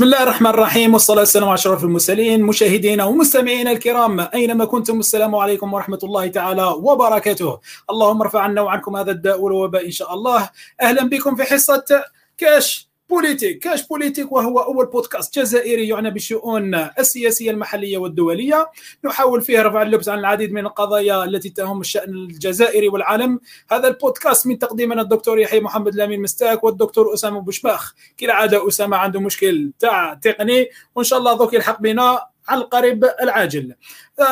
بسم الله الرحمن الرحيم والصلاة والسلام على أشرف المرسلين مشاهدينا ومستمعينا الكرام أينما كنتم؟ السلام عليكم ورحمة الله تعالى وبركاته. اللهم ارفع عنا وعنكم هذا الداء والوباء إن شاء الله. أهلا بكم في حصة كاش. بوليتيك كاش بوليتيك وهو أول بودكاست جزائري يعنى بالشؤون السياسية المحلية والدولية. نحاول فيه رفع اللبس عن العديد من القضايا التي تهم الشأن الجزائري والعالم. هذا البودكاست من تقديمنا الدكتور يحيى محمد لامين مستاك والدكتور أسامة بوشماخ كالعادة أسامة عنده مشكل تاع تقني. وإن شاء الله ذوك يلحق بنا على القريب العاجل.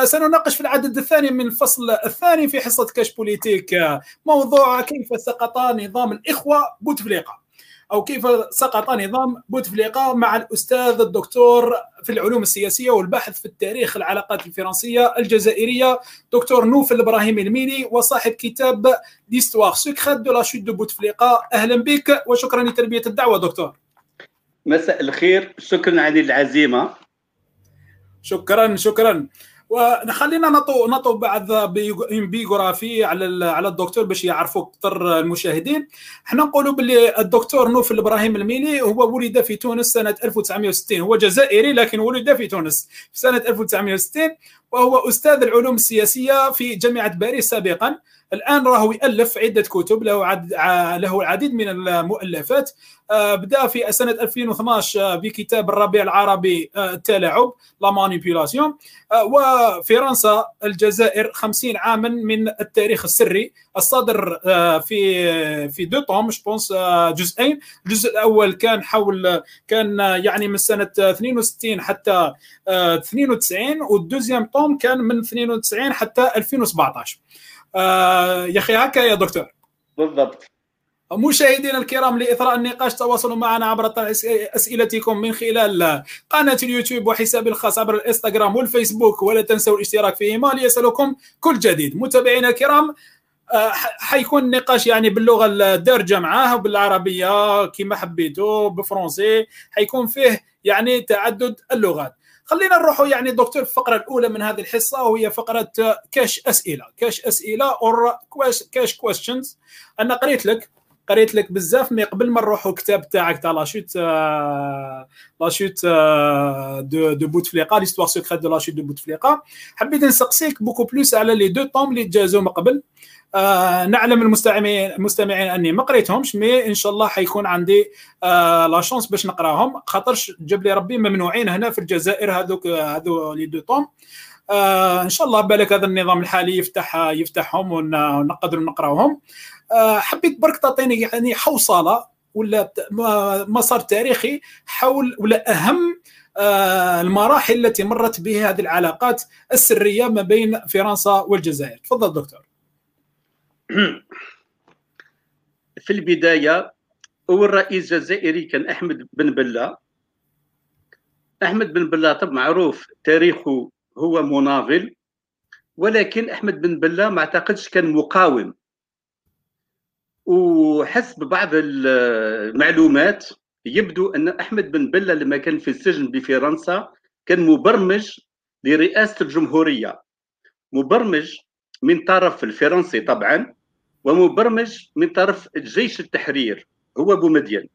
سنناقش في العدد الثاني من الفصل الثاني في حصة كاش بوليتيك. موضوع كيف سقط نظام الإخوة بوتفليقة. أو كيف سقط نظام بوتفليقه مع الأستاذ الدكتور في العلوم السياسية والباحث في التاريخ العلاقات الفرنسية الجزائرية دكتور نوفل براهيمي الميلي وصاحب كتاب l'histoire secrète de la chute de بوتفليقه أهلا بك وشكرا لتلبيه الدعوة دكتور. مساء الخير. شكرا على العزيمة. شكرا شكرا. وخلينا نعطو نعطو بعض biographie على على الدكتور باش يعرفوا أكثر المشاهدين. إحنا نقولوا باللي الدكتور نوفل براهيمي الميلي هو ولد في تونس سنة 1960 هو جزائري لكن ولد في تونس في سنة 1960 وهو أستاذ العلوم السياسية في جامعة باريس سابقا. الآن راهو يألف عدة كتب له عد... له العديد من المؤلفات. بدأ في سنه 2012 بكتاب الربيع العربي التلاعب la manipulation. وفرنسا الجزائر 50 عاما من التاريخ السري. الصادر في في deux tomes donc جزئين. الجزء الأول كان حول كان يعني من سنة 62 حتى 92 وال deuxième tome كان من 92 حتى 2017 آه يا أخي هكا يا دكتور. بالضبط. مشاهدينا الكرام لإثراء النقاش تواصلوا معنا عبر أسئلتكم من خلال قناة اليوتيوب وحسابي الخاص عبر الإنستغرام والفيسبوك ولا تنسوا الاشتراك فيهما ليصلكم كل جديد. متابعينا الكرام حيكون النقاش يعني باللغة الدارجه معاه بالعربية كما حبيتوا بفرنسي حيكون فيه يعني تعدد اللغات. خلينا نروحوا يعني دكتور الفقرة الأولى من هذه الحصة وهي فقرة كاش أسئلة. كاش أسئلة or كاش questions أنا قريت لك قريت لك بزاف mais قبل ما نروحوا الكتاب تاعك تاع la chute la chute de de بوتفليقه l'histoire secrète de la chute de بوتفليقه حبيت نسقسيك beaucoup plus على les deux tomes اللي تجازوا من قبل. آه نعلم المستمعين المستمعين أني ما قريتهمش mais إن شاء الله حيكون عندي آه la chance باش نقراهم. خاطرش جاب لي ربي ممنوعين هنا في الجزائر هذوك هذو les deux tomes. آه إن شاء الله بالك هذا النظام الحالي يفتح يفتحهم ونقدر نقراوهم آه حبيت برك تعطيني يعني حوصلة ولا مسار تاريخي حول ولا أهم آه المراحل التي مرت بها هذه العلاقات السرية ما بين فرنسا والجزائر. تفضل دكتور. في البداية أول رئيس جزائري كان أحمد بن بلة. أحمد بن بلة طب معروف تاريخه هو مناضل ولكن أحمد بن بلة ما أعتقدش كان مقاوم. وحسب بعض المعلومات يبدو أن أحمد بن بلة لما كان في السجن بفرنسا كان مبرمج لرئاسة الجمهورية. مبرمج من طرف الفرنسي طبعا ومبرمج من طرف جيش التحرير هو بومدين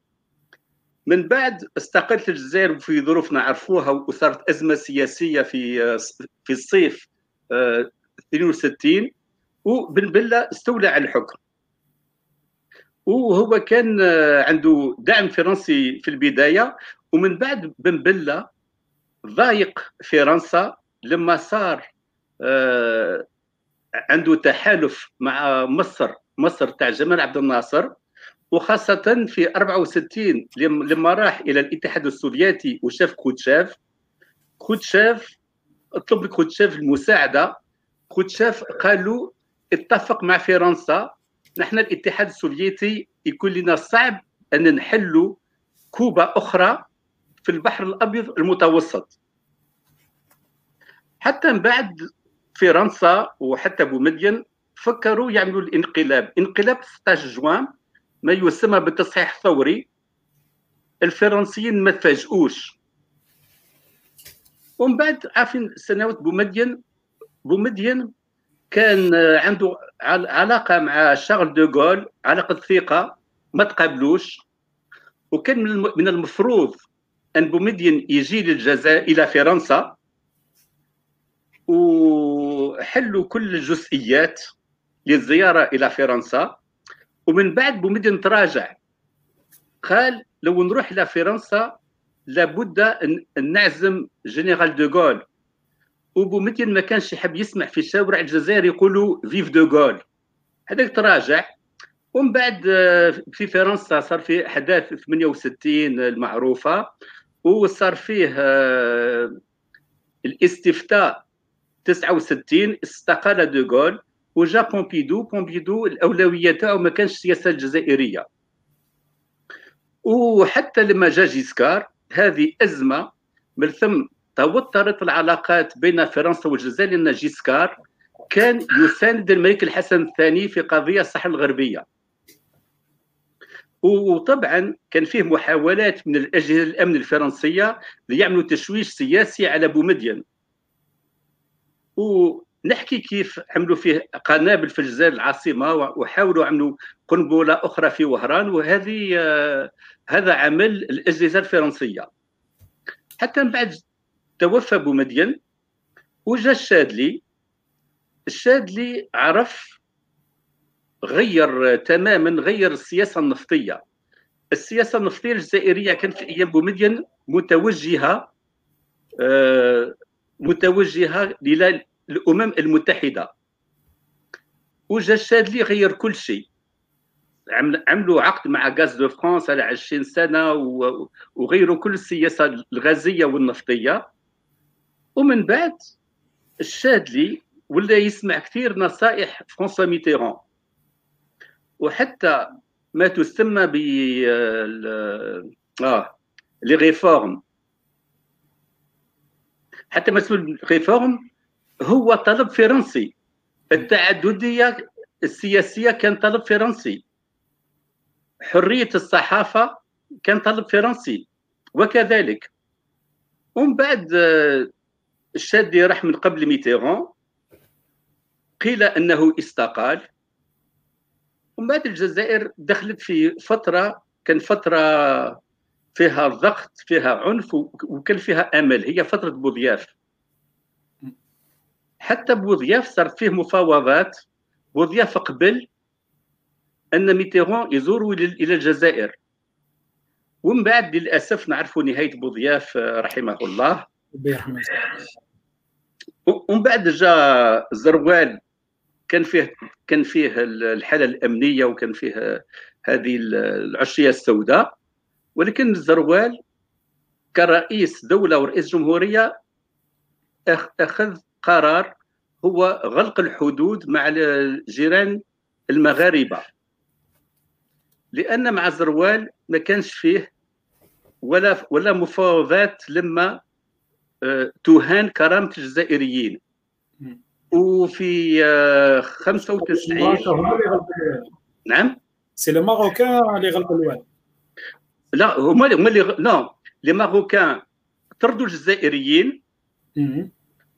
من بعد استقلت الجزائر في ظروف نعرفوها وثارت أزمة سياسية في في الصيف 62 وبن بلة استولى على الحكم. وهو كان عنده دعم فرنسي في البداية ومن بعد بن بله ضايق فرنسا لما صار عنده تحالف مع مصر مصر تاع جمال عبد الناصر وخاصة في 64 لما راح إلى الاتحاد السوفيتي وشاف كوتشاف كوتشاف طلب كوتشاف المساعدة كوتشاف قال له اتفق مع فرنسا نحن الاتحاد السوفيتي يكون لنا صعب أن نحل كوبا أخرى في البحر الأبيض المتوسط. حتى من بعد فرنسا وحتى بومدين فكروا يعملوا الانقلاب. انقلاب 16 جوان ما يسمى بالتصحيح الثوري الفرنسيين ما تفاجئوش ومن بعد عارفين سنوات بومدين بومدين كان عنده علاقة مع شارل دو غول علاقة ثقة ما تقابلوش. وكان من المفروض أن بومدين يجي للجزائر إلى فرنسا. وحلوا كل الجزئيات للزيارة إلى فرنسا. ومن بعد بومدين تراجع. قال لو نروح إلى فرنسا لابد ان نعزم جنرال دوغول وبومدين ما كانش يحب يسمع في شوارع الجزائر يقولوا vive دوغول هذاك تراجع. ومن بعد آه، في فرنسا صار في أحداث 68 المعروفة وصار فيه آه، الاستفتاء 69 استقال دوغول وجا بومبيدو بومبيدو الأولوية تاعو ما كانش السياسة الجزائريه وحتى لما جا جيسكار هذه أزمة من ثم توترت العلاقات بين فرنسا والجزائر لأن جيسكار كان يساند الملك الحسن الثاني في قضية الصحراء الغربية. وطبعا كان فيه محاولات من الأجهزة الأمن الفرنسية ليعملوا تشويش سياسي على بومدين ونحكي كيف عملوا فيه قنابل في الجزائر العاصمة وحاولوا عملوا قنبلة أخرى في وهران وهذه آه، هذا عمل الأجهزة الفرنسية. حتى من بعد توفى بومدين وجا الشادلي الشادلي عرف غير تماما غير السياسة النفطية. السياسة النفطية الجزائرية كانت في أيام بومدين متوجهة آه، متوجهة للامم المتحدة. وجا الشادلي غير كل شيء. عملوا عقد مع Gaz de France على 20 سنة وغيروا كل السياسة الغازية والنفطية. ومن بعد الشادلي ولا يسمع كثير نصائح فرانسوا ميتيران وحتى ما تسمى ب آه les réformes حتى تسمى réformes هو طلب فرنسي. التعددية السياسية كان طلب فرنسي. حرية الصحافة كان طلب فرنسي. وكذلك. ومن بعد آه، الشادي راح من قبل ميتيران قيل أنه استقال. ومن بعد الجزائر دخلت في فترة كان فترة فيها ضغط فيها عنف وكان فيها أمل. هي فترة بوضياف. حتى بوضياف صار فيه مفاوضات. بوضياف قبل أن ميتيرون يزوروا إلى الجزائر. ومن بعد للأسف نعرفوا نهاية بوضياف رحمه الله. ومن بعد جاء زروال كان فيه كان فيه الحالة الأمنية وكان فيه هذه العشية السوداء ولكن الزروال كرئيس دولة ورئيس جمهورية أخذ قرار هو غلق الحدود مع الجيران المغاربة. لأن مع زروال ما كانش فيه ولا ولا مفاوضات لما تهان كرامة الجزائريين. وفي 95 آه، نعم c'est le Marocain اللي غلقوا الوال لا هما هما اللي لا les Marocains طردوا الجزائريين.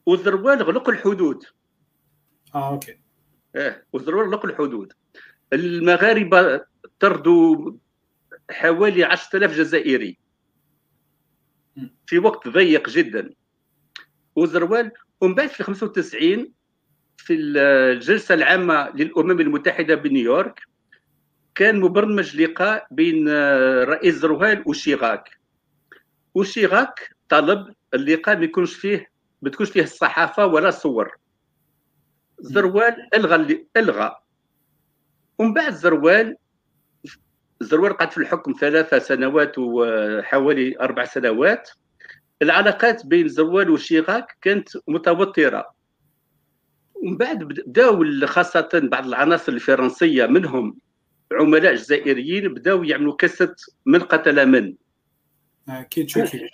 والزروال غلقوا الحدود. آه أوكي. آه والزروال غلقوا الحدود. المغاربة طردوا حوالي 10000 جزائري. في وقت ضيق جدا. وزروال ومن بعد في 95 في الجلسة العامة للأمم المتحدة بنيويورك كان مبرمج لقاء بين رئيس زروال وشيغاك. وشيغاك طلب اللقاء ما يكونش فيه ما تكونش فيه الصحافة ولا صور. زروال ألغى ألغى. ومن بعد زروال زروال قعد في الحكم ثلاث سنوات وحوالي أربع سنوات. العلاقات بين زروال وشيغاك كانت متوترة. ومن بعد بداوا خاصة بعض العناصر الفرنسية منهم عملاء جزائريين بداوا يعملوا قصه من قتل من. أكيد شوفي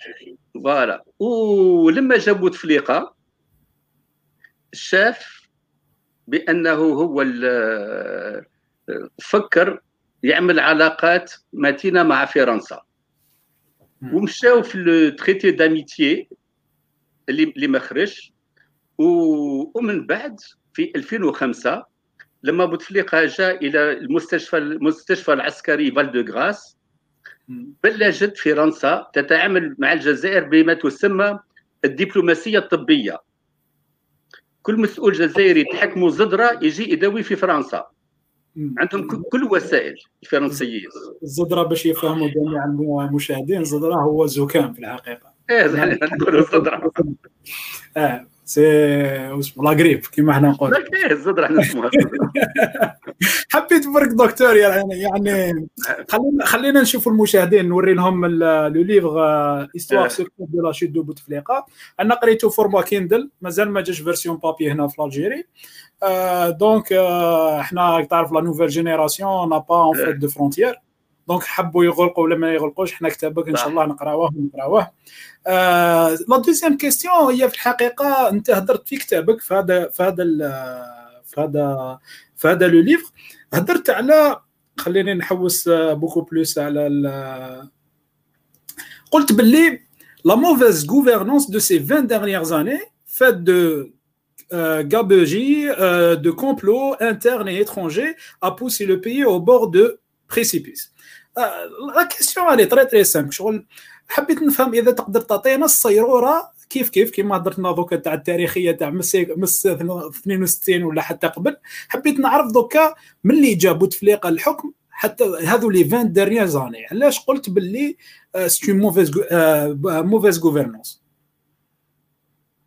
voilà. ولما جا بوتفليقه شاف بأنه هو فكر يعمل علاقات متينة مع فرنسا. ومشاو في ال traité d'amitié اللي اللي ما خرج ومن بعد في 2005 لما بوتفليقة جاء إلى المستشفى المستشفى العسكري فال دو غراس بلشت فرنسا تتعامل مع الجزائر بما تسمى الدبلوماسية الطبية. كل مسؤول جزائري يتحكموا زدرة يجي يداوي في فرنسا. عندهم كل وسائل الفرنسيين. الزدرة باش يفهموا جميع المشاهدين الزدرة هو زكام في الزدره آه سي اسمه لاغريب كما إحنا نقول إيه الزدرة إحنا اسمها حبيت برك دكتور يعني يعني خلينا خلينا نشوفوا المشاهدين نوري لهم لو ليفغ استوار سيكتور دو لا شيت دو بوتفليقه أنا قريته فورما كيندل مازال ما جاش فيرسيون بابي هنا في الجيري دونك إحنا تعرف لا نوفيل جينيراسيون نا با اون فيت دو فرونتيير دونك حبوا يغلقوا ولا ما يغلقوش حنا كتابك إن شاء الله نقراوه ونقراوه. la deuxième question هي في الحقيقة أنت هدرت في كتابك في هذا في هذا في هذا في هذا le livre. هدرت على خليني نحوس beaucoup plus على قلت باللي la mauvaise gouvernance de ces 20 dernières années fait de euh, gabegie, euh, de complot interne et étranger a poussé le pays au bord de précipice. la question هذه très très simple شغل حبيت نفهم إذا تقدر تعطينا الصيرورة كيف كيف كيما هضرتنا دوكا تاع التاريخية تاع مس 62 ولا حتى قبل. حبيت نعرف دوكا ملي جا بوتفليقه الحكم حتى هذو les 20 dernières années علاش قلت باللي c'est mauvaise mauvaise gouvernance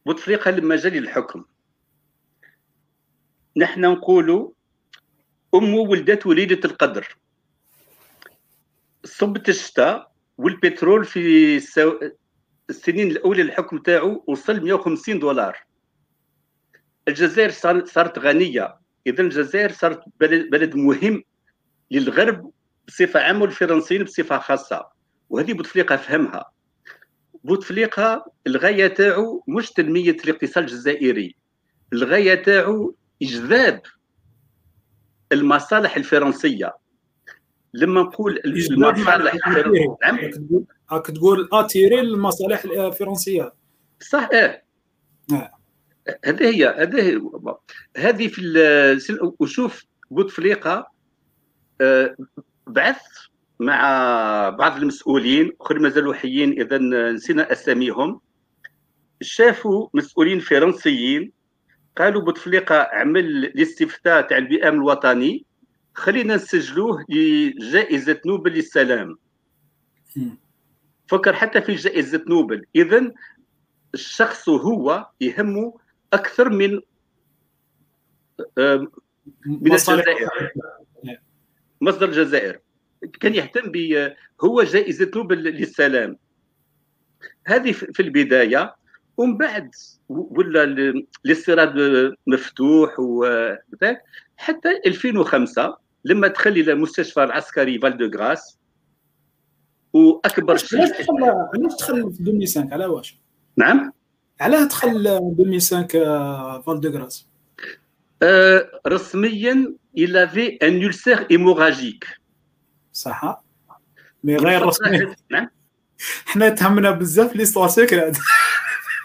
بوتفليقه لما جا للحكم نحن نقولوا امه ولدت وليدة القدر. صبت الشتاء والبترول في السو... السنين الأولى للحكم تاعو وصل 150 دولار. الجزائر صارت غنية. اذا الجزائر صارت بلد, بلد مهم للغرب بصفة عامة والفرنسيين بصفة خاصة. وهذه بوتفليقة فهمها بوتفليقة الغاية تاعو مش تنمية الاقتصاد الجزائري. الغاية تاعو إجذاب المصالح الفرنسية. لما نقول المصالح نعم؟ راك تقول اتيري المصالح الفرنسية. صح إيه. هذه هي هذه هذه في وشوف بوتفليقة بعث مع بعض المسؤولين اخرين مازالوا حيين اذا نسينا أساميهم. شافوا مسؤولين فرنسيين قالوا بوتفليقة عمل الاستفتاء تاع البئام الوطني. خلينا نسجلوه لجائزة نوبل للسلام. فكر حتى في جائزة نوبل. إذا الشخص هو يهمه أكثر من من الجزائر. مصدر الجزائر. كان يهتم ب هو جائزة نوبل للسلام. هذه في البداية. ومن بعد ولا الاستيراد مفتوح وذاك. حتى 2005 لما دخل إلى المستشفى العسكري فال دو غراس وأكبر شيء علاش دخل علاش دخل في 2005 على واش؟ نعم؟ علاه دخل 2005 فال دو غراس؟ أه رسميا il avait un ulcère hémorragique. صح. mais غير رسمي. نعم حنا تهمنا بزاف l'histoire secrète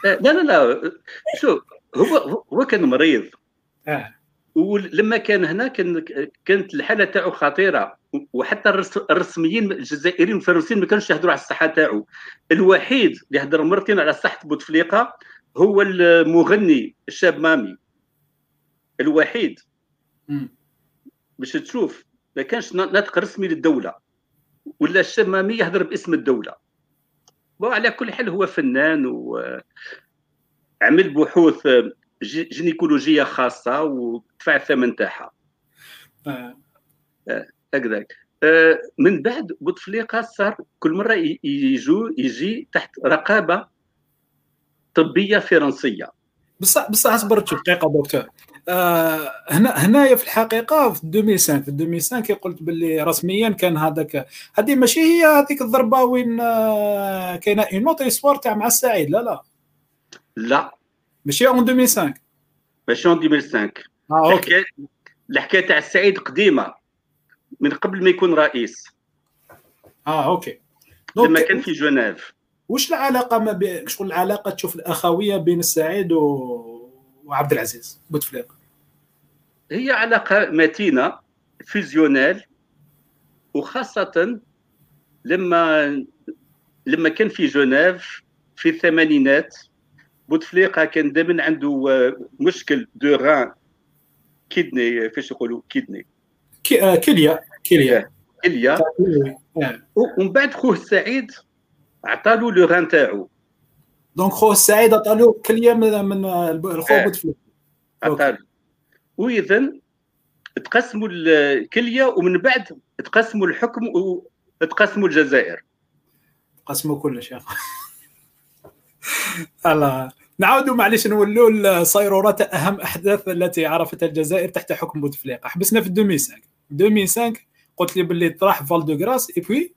لا لا لا. شوف هو هو كان مريض. آه. ولما كان هنا كان كانت الحالة تاعو خطيرة وحتى الرسميين الجزائريين والفرنسيين ما كانوش يهضروا على الصحة تاعو. الوحيد اللي هضر مرتين على صحة بوتفليقة هو المغني الشاب مامي. الوحيد. باش تشوف ما كانش ناطق رسمي للدولة. ولا الشاب مامي يهضر باسم الدولة. وعلى كل حال هو فنان وعمل بحوث جينيكولوجيه خاصه ودفع الثمن تاعها. هكذاك آه. من بعد بوتفليقه صار كل مره يجو يجي تحت رقابه طبيه فرنسيه بصح بصح اصبر دقيقه دكتور آه هنا هنايا في الحقيقة في 2005 في 2005 قلت باللي رسميا كان هذاك هذه ماشي هي هذيك الضربه وين آه كاينة une autre تاع مع السعيد لا لا لا ماشي en 2005 ماشي en 2005 آه OK. الحكاية تاع السعيد قديمة من قبل ما يكون رئيس. آه أوكي. لما كان في جنيف. وش العلاقة ما بين شغل العلاقة تشوف الأخوية بين السعيد و... وعبد العزيز بوتفليقه هي علاقة متينة فيزيونيل وخاصة لما لما كان في جنيف في الثمانينات. بوتفليقة كان دائما عنده مشكل دو ران. كيدني فاش يقولوا كيدني. كليه كليه كليه ومن بعد خوه السعيد عطالو لو ران تاعو. دونك خوه السعيد عطالو كليه من من الخو بوتفليقة. عطالو. واذا تقسموا الكليه ومن بعد تقسموا الحكم وتقسموا الجزائر. قسموا كلش يا الله. نعود معليش نولوا صيرورة أهم أحداث التي عرفتها الجزائر تحت حكم بوتفليقة. حبسنا في 2005 2005 قلت لي باللي طرح فال دو غراس اي بوي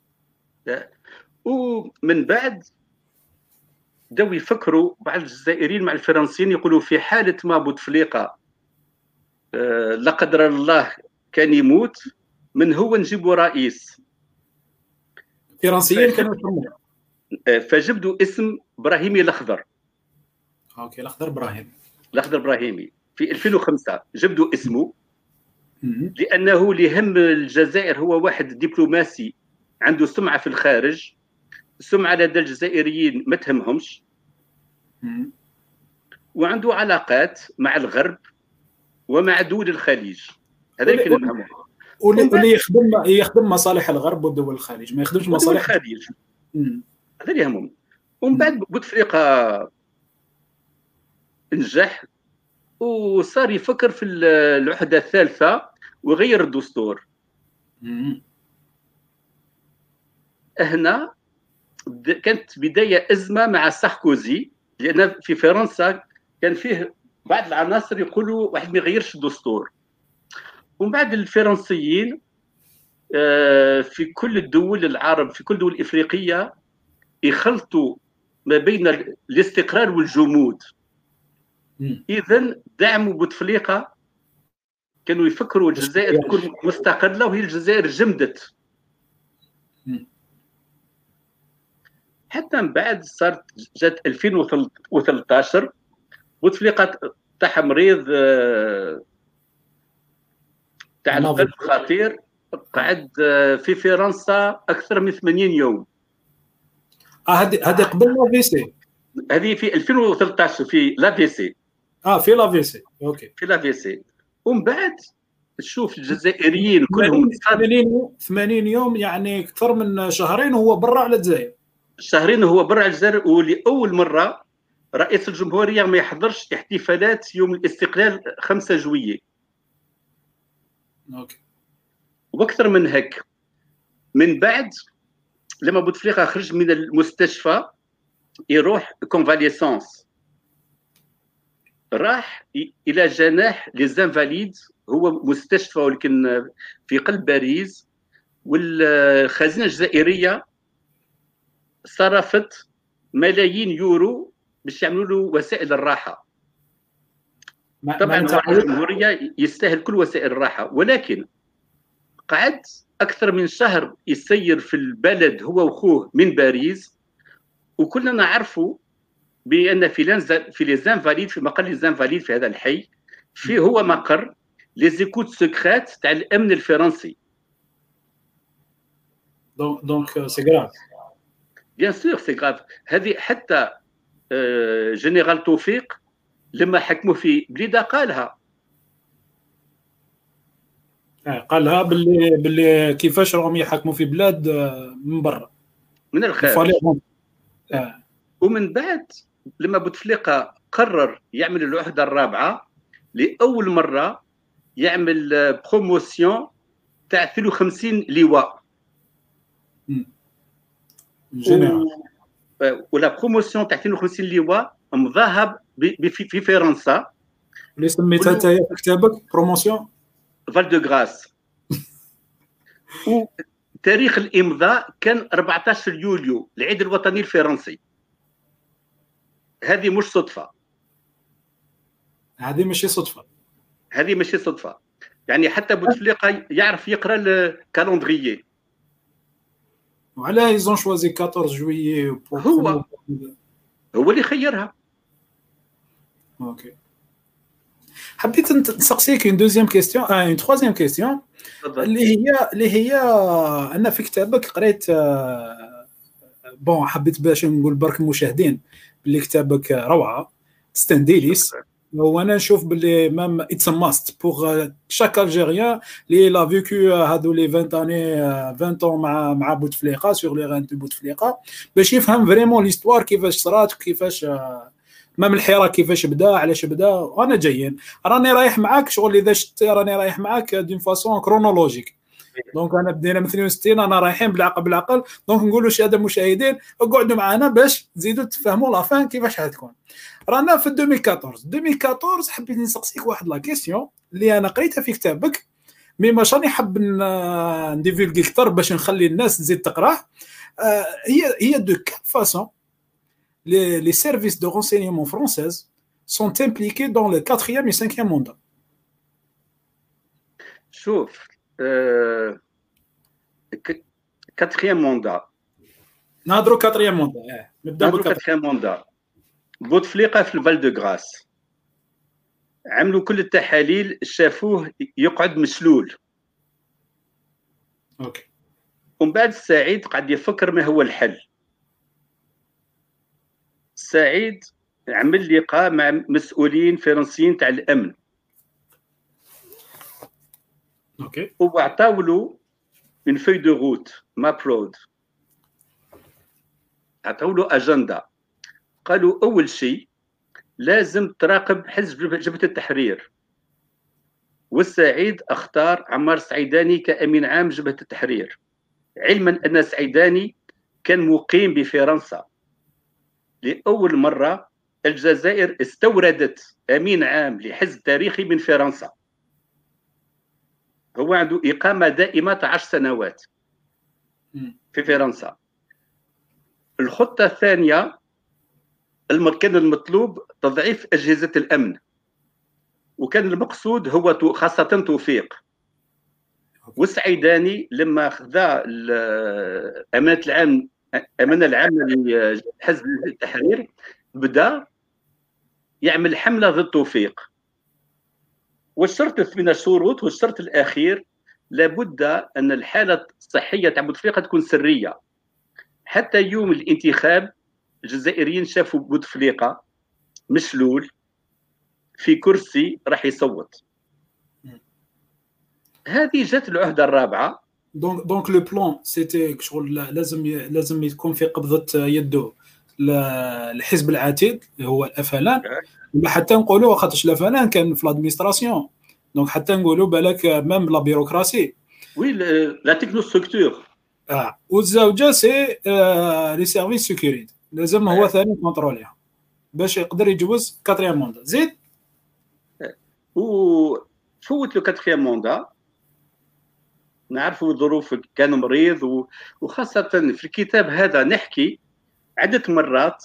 ومن بعد بداو يفكروا بعض الجزائريين مع الفرنسيين يقولوا في حالة ما بوتفليقة آه لا قدر الله كان يموت من هو نجيبوا رئيس؟ الفرنسيين كانوا يفهموا فجبدوا اسم إبراهيمي الأخضر. أوكي الأخضر إبراهيم. الأخضر إبراهيمي. في 2005 جبدوا اسمه لأنه لهم الجزائر هو واحد دبلوماسي عنده سمعة في الخارج. السمعة لدى الجزائريين ما تهمهمش. وعنده علاقات مع الغرب ومع دول الخليج. هذا اللي نفهمه. واللي يخدم يخدم مصالح الغرب ودول الخليج ما يخدمش مصالح الخليج. هذا اللي يهمهم. ومن بعد بوتفليقة نجح وصار يفكر في الوحدة الثالثة وغير الدستور. هنا كانت بداية أزمة مع ساركوزي لأن في فرنسا كان فيه بعض العناصر يقولوا واحد ما يغيرش الدستور. ومن بعد الفرنسيين في كل الدول العرب في كل الدول الإفريقية يخلطوا ما بين الاستقرار والجمود. اذا دعموا بوتفليقة كانوا يفكروا الجزائر تكون مستقلة. وهي الجزائر جمدت. حتى من بعد صارت جات 2013 بوتفليقة تاع مريض تاع القلب خطير قعد في فرنسا أكثر من 80 يوم. آه هذه هذه قبل لا في سي هذه في 2013 في لا في سي آه في لا في سي أوكي. في لا في سي ومن بعد تشوف الجزائريين كلهم 80 80 يوم يعني أكثر من شهرين وهو برا على الجزائر. شهرين وهو برا على الجزائر ولأول مرة رئيس الجمهورية ما يحضرش احتفالات يوم الاستقلال 5 juillet OK. وأكثر من هيك. من بعد لما بوتفليقة خرج من المستشفى يروح convalescence راح إلى جناح les Invalides هو مستشفى ولكن في قلب باريس والخزينة الجزائرية صرفت ملايين يورو باش يعملوا له وسائل الراحة. طبعا الجمهورية يستاهل كل وسائل الراحة ولكن قعد أكثر من شهر يسير في البلد هو وأخوه من باريس وكلنا نعرفوا بأن في في les Invalides في مقر les Invalides في هذا الحي في هو مقر les écoutes secrètes تاع الأمن الفرنسي. donc c'est grave bien sûr c'est grave هذه حتى جنرال توفيق لما حكموا في بليده قالها قالها باللي باللي كيفاش راهم يحكموا في بلاد من برا من الخارج آه. ومن بعد لما بوتفليقه قرر يعمل الوحدة الرابعة لأول مرة يعمل promotion تاع 52 لواء. général ولا promotion تاع 52 لواء مضاها في فرنسا. اللي سميتها أنت في كتابك؟ بروموسيون Val-de-Grâce وتاريخ الإمضاء كان 14 يوليو العيد الوطني الفرنسي. هذه مش صدفة. هذه ماشي صدفة. هذه ماشي صدفة. يعني حتى بوتفليقة يعرف يقرأ ال calendrier وعلاه ايزون شوازي 14 جويي هو. هو اللي خيرها. OK حبيت نسقسيك une deuxième question une troisième question اللي هي اللي هي أنا في كتابك قريت بون حبيت باش نقول برك المشاهدين اللي كتابك روعة. ستانديليس وأنا نشوف باللي مام اتس ماست بوغ شاك الجيريان اللي لا فيكو هادو لي 20 اني 20 طون مع مع بوتفليقه سور لي غان دو بوتفليقه باش يفهم فريمون ليستوار كيفاش صرات كيفاش مام الحراك كيفاش بدا علاش بدا. وأنا جايين. راني رايح معاك شغل إذا شت راني رايح معاك دون فاسون كرونولوجيك donc أنا بدينا من 62 أنا رايحين بالعقل بالعقل. donc نقولوا الساده المشاهدين اقعدوا معنا باش تزيدوا تفهموا l'avant كيفاش حتكون رانا في 2014 2014 حبيت نسقسيك واحد la question اللي أنا قريتها في كتابك. mais ماش راني حاب نdivulguer أكثر باش نخلي الناس تزيد تقراه هي هي de quelle façon les, les, services de renseignement françaises sont impliqués dans le quatrième et cinquième mandat. شوف آه quatrième mandat. نهضروا quatrième mandat نبدأ نهضروا quatrième mandat بوتفليقه في ال Val-de-Grâce عملوا كل التحاليل شافوه يقعد مشلول OK. ومن بعد السعيد قاعد يفكر ما هو الحل. سعيد عمل لقاء مع مسؤولين فرنسيين تاع الأمن. OK وعطاو له une feuille de route map road عطاو له اجنده قالوا اول شيء لازم تراقب حزب جبهه التحرير والسعيد اختار عمار سعيداني كامين عام جبهه التحرير علما ان سعيداني كان مقيم بفرنسا لاول مره الجزائر استوردت امين عام لحزب تاريخي من فرنسا هو عنده إقامة دائمة عشر سنوات في فرنسا. الخطة الثانية كان المطلوب تضعيف أجهزة الأمن. وكان المقصود هو خاصة توفيق. والسعيداني لما خذا أمانة العام أمانة العامه لحزب التحرير بدأ يعمل حملة ضد توفيق. والشرط من الشروط والشرط الأخير لابد أن الحالة الصحية تاع بوتفليقه تكون سرية. حتى يوم الانتخاب الجزائريين شافوا بوتفليقه مشلول في كرسي راح يصوت. هذه جات العهدة الرابعة. donc donc le plan c'était شغل لازم لازم يكون في قبضة يده. الحزب العتيد اللي هو الأفلان ولا حتى نقولوا خاطرش الافلان كان في لادمينستراسيون دونك حتى نقولوا بالك ميم لا بيروقراسي وي لا تكنو ستركتور آه. والزوجة سي آه لي سيرفيس سيكوريتي لازم هو ثاني كونتروليها باش يقدر يجوز كاتريام موندا زيد؟ وفوت لو كاتريام موندا نعرفوا ظروف كان مريض وخاصة في الكتاب هذا نحكي عدة مرات.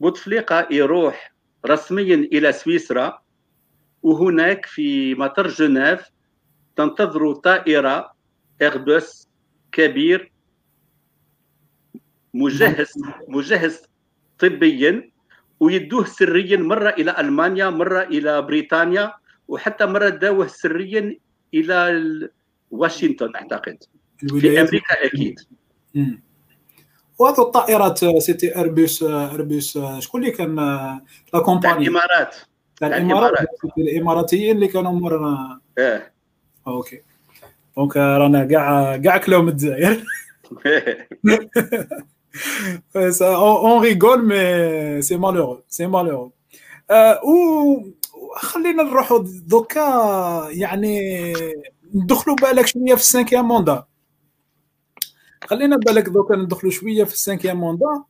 بوتفليقة يروح رسميا إلى سويسرا وهناك في مطار جنيف تنتظر طائرة إيربوس كبير مجهز مجهز طبيا ويدوه سريا مرة إلى ألمانيا مرة إلى بريطانيا وحتى مرة داوه سريا إلى واشنطن أعتقد. في أمريكا أكيد. وهذو الطائرات سيتي ايربوس ايربوس شكون اللي كان لا كومباني؟ الإمارات. الإمارات الإماراتيين اللي كانوا مرنا آه أوكي. دونك رانا كاع كاع كلاو الجزائر. اون ريغول مي سي مالورو سي مالورو و خلينا نروحوا دوكا يعني ندخلوا بالك شوية في السانكيام موندا. خلينا بالك دوكا ندخلوا شوية في السانكيام موندا.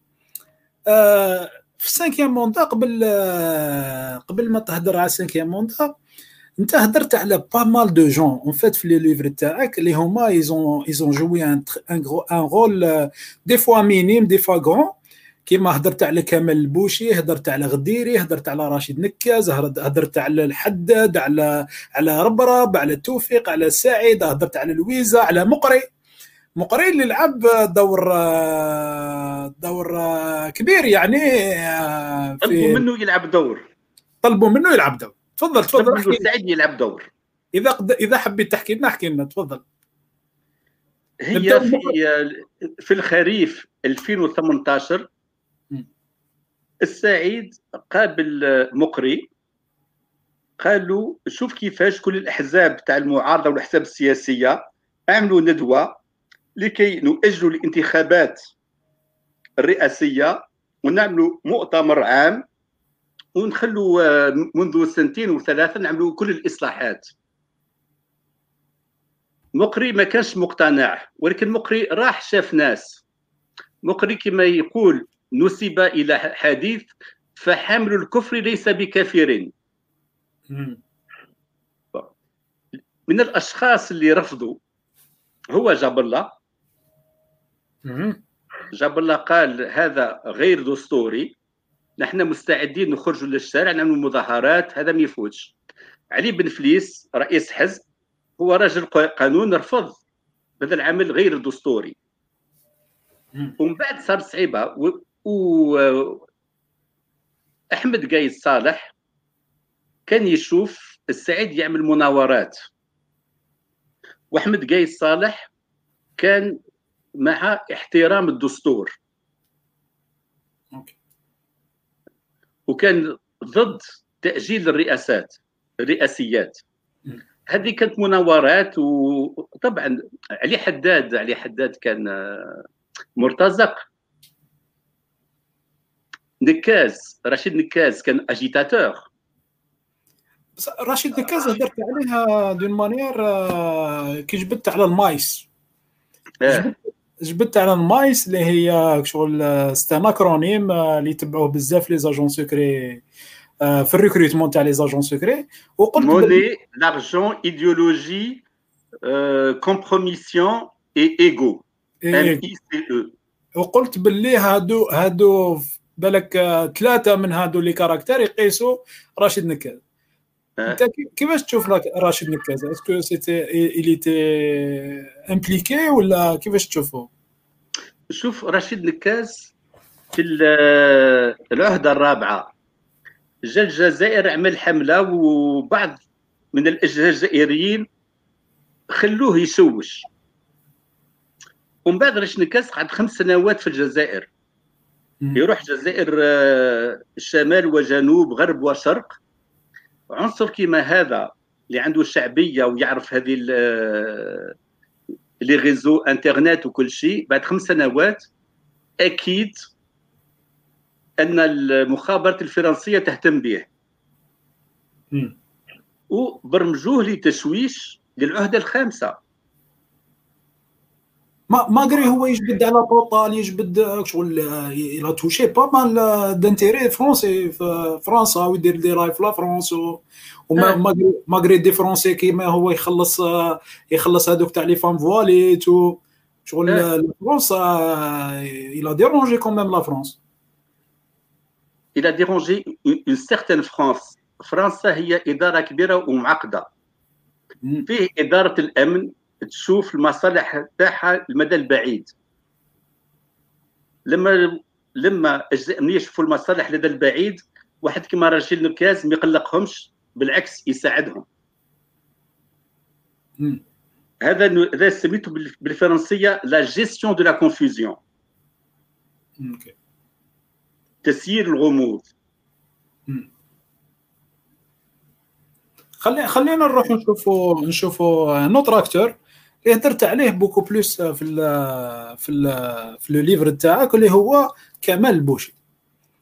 آه في السانكيام موندا قبل آه قبل ما تهدر على السانكيام موندا انت هدرت على با مال دو جون اون فيت في لي ليفر تاعك اللي هما ايزون ايزون جوي ان ان رول دي فوا مينيم دي فوا غران كيما هدرت على كمال البوشي هدرت على غديري هدرت على رشيد نكاز هدرت على الحداد على على ربرب على توفيق على سعيد هدرت على لويزا على مقري. مقري اللي لعب دور دور كبير يعني طلبوا منه يلعب دور. طلبوا منه يلعب دور. تفضل تفضل سعيد يلعب دور. إذا قد... إذا حبيت تحكي لنا احكي لنا تفضل. هي في في الخريف 2018 السعيد قابل مقري. قال له شوف كيفاش كل الأحزاب تاع المعارضة والأحزاب السياسية عملوا ندوة لكي نؤجلوا الانتخابات الرئاسية ونعملوا مؤتمر عام ونخلوا آه، منذ سنتين وثلاثة نعملوا كل الإصلاحات. مقري ما كانش مقتنع ولكن مقري راح شاف ناس. مقري كما يقول نسب إلى حديث فحامل الكفر ليس بكافر. من الأشخاص اللي رفضوا هو جاب الله جاب الله قال هذا غير دستوري. نحن مستعدين نخرجوا للشارع نعملوا مظاهرات هذا ما يفوتش. علي بن فليس رئيس حزب هو رجل قانون رفض هذا العمل غير دستوري. ومن بعد صار صعيبة و... و... أحمد قايد صالح كان يشوف السعيد يعمل مناورات. وأحمد قايد صالح كان مع احترام الدستور. وكان ضد تأجيل الرئاسات الرئاسيات. هذه كانت مناورات وطبعا علي حداد علي حداد كان مرتزق. نكاز رشيد نكاز كان agitateur بس رشيد نكاز هدرت عليها d'une manière كي جبت على ال MICE. جبت, جبت على ال MICE اللي هي شغل c'est un acronyme اللي يتبعوه بزاف les agents secrets في ال recrutement تاع les agents secrets. وقلت money l'argent idéologie compromission et ego M I C أو وقلت باللي هادو هادو بالك ثلاثة من هادو les caractères يقيسوا راشد نكاز انت كيفاش تشوف راشد نكاز est-ce que c'était il était impliqué ولا كيفاش تشوفه شوف رشيد نكاز في العهدة الرابعة. جا الجزائر عمل حملة وبعض من الجزائريين خلوه يشوش ومن بعد رشنكاس قعد خمس سنوات في الجزائر. يروح الجزائر الشمال وجنوب غرب وشرق. عنصر كيما هذا اللي عنده شعبية ويعرف هذه les réseaux internet وكل شيء بعد خمس سنوات أكيد أن المخابرات الفرنسية تهتم به. وبرمجوه لتشويش للعهدة الخامسة. mais malgré هو يجبد على طوطال يجبد شغل il a touché pas mal d'intérêts français في فرنسا ويدير des lives في la France و mais malgré des Français كيما هو يخلص يخلص هذوك تاع les femmes voilées شغل فرنسا il a dérangé quand même la France il a dérangé une certaine France. فرنسا هي إدارة كبيرة ومعقدة. فيه إدارة الأمن تشوف المصالح تاعها المدى البعيد. لما لما أجزاء الامنيه يشوفوا المصالح لدى البعيد واحد كما رشيد نكاز ما يقلقهمش بالعكس يساعدهم. هذا هذا سميته بالفرنسية la gestion de la confusion تسيير الغموض. خلي خلينا نروح نشوفوا نشوفوا notre acteur هدرت عليه beaucoup plus في ال في ال في le livre تاعك اللي هو كمال البوشي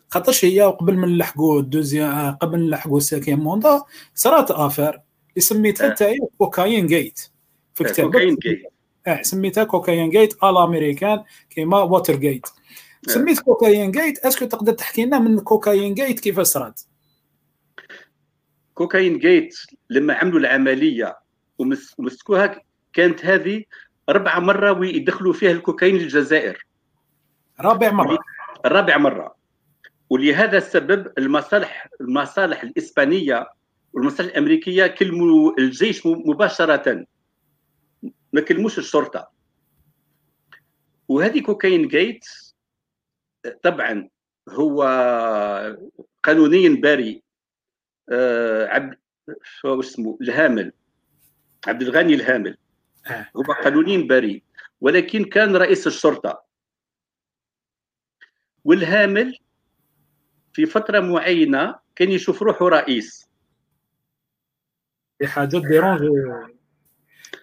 خاطرش هي قبل ما نلحقوا ال deuxième قبل نلحقوا ال cinquième mandat صرات affaire اللي سميتها تاعي cocaïne gate في كتاب cocaïne gate آه سميتها cocaïne gate على أمريكان كيما Watergate سميت cocaïne gate est-ce que تقدر تحكي لنا من cocaïne gate كيف صرات؟ cocaïne gate لما عملوا العملية ومسكوها كانت هذه ربع مرة ويدخلوا فيها الكوكايين للجزائر. رابع مرة. رابع مرة. ولهذا السبب المصالح المصالح الإسبانية والمصالح الأمريكية كلموا الجيش مباشرة. ما كلموش الشرطة. وهذه كوكايين جيت طبعا هو قانونيا بريء آه، شو اسمه؟ الهامل. عبد الغني الهامل. هو قانونيا بريء ولكن كان رئيس الشرطة. والهامل في فترة معينة كان يشوف روحه رئيس. في حاجات dérange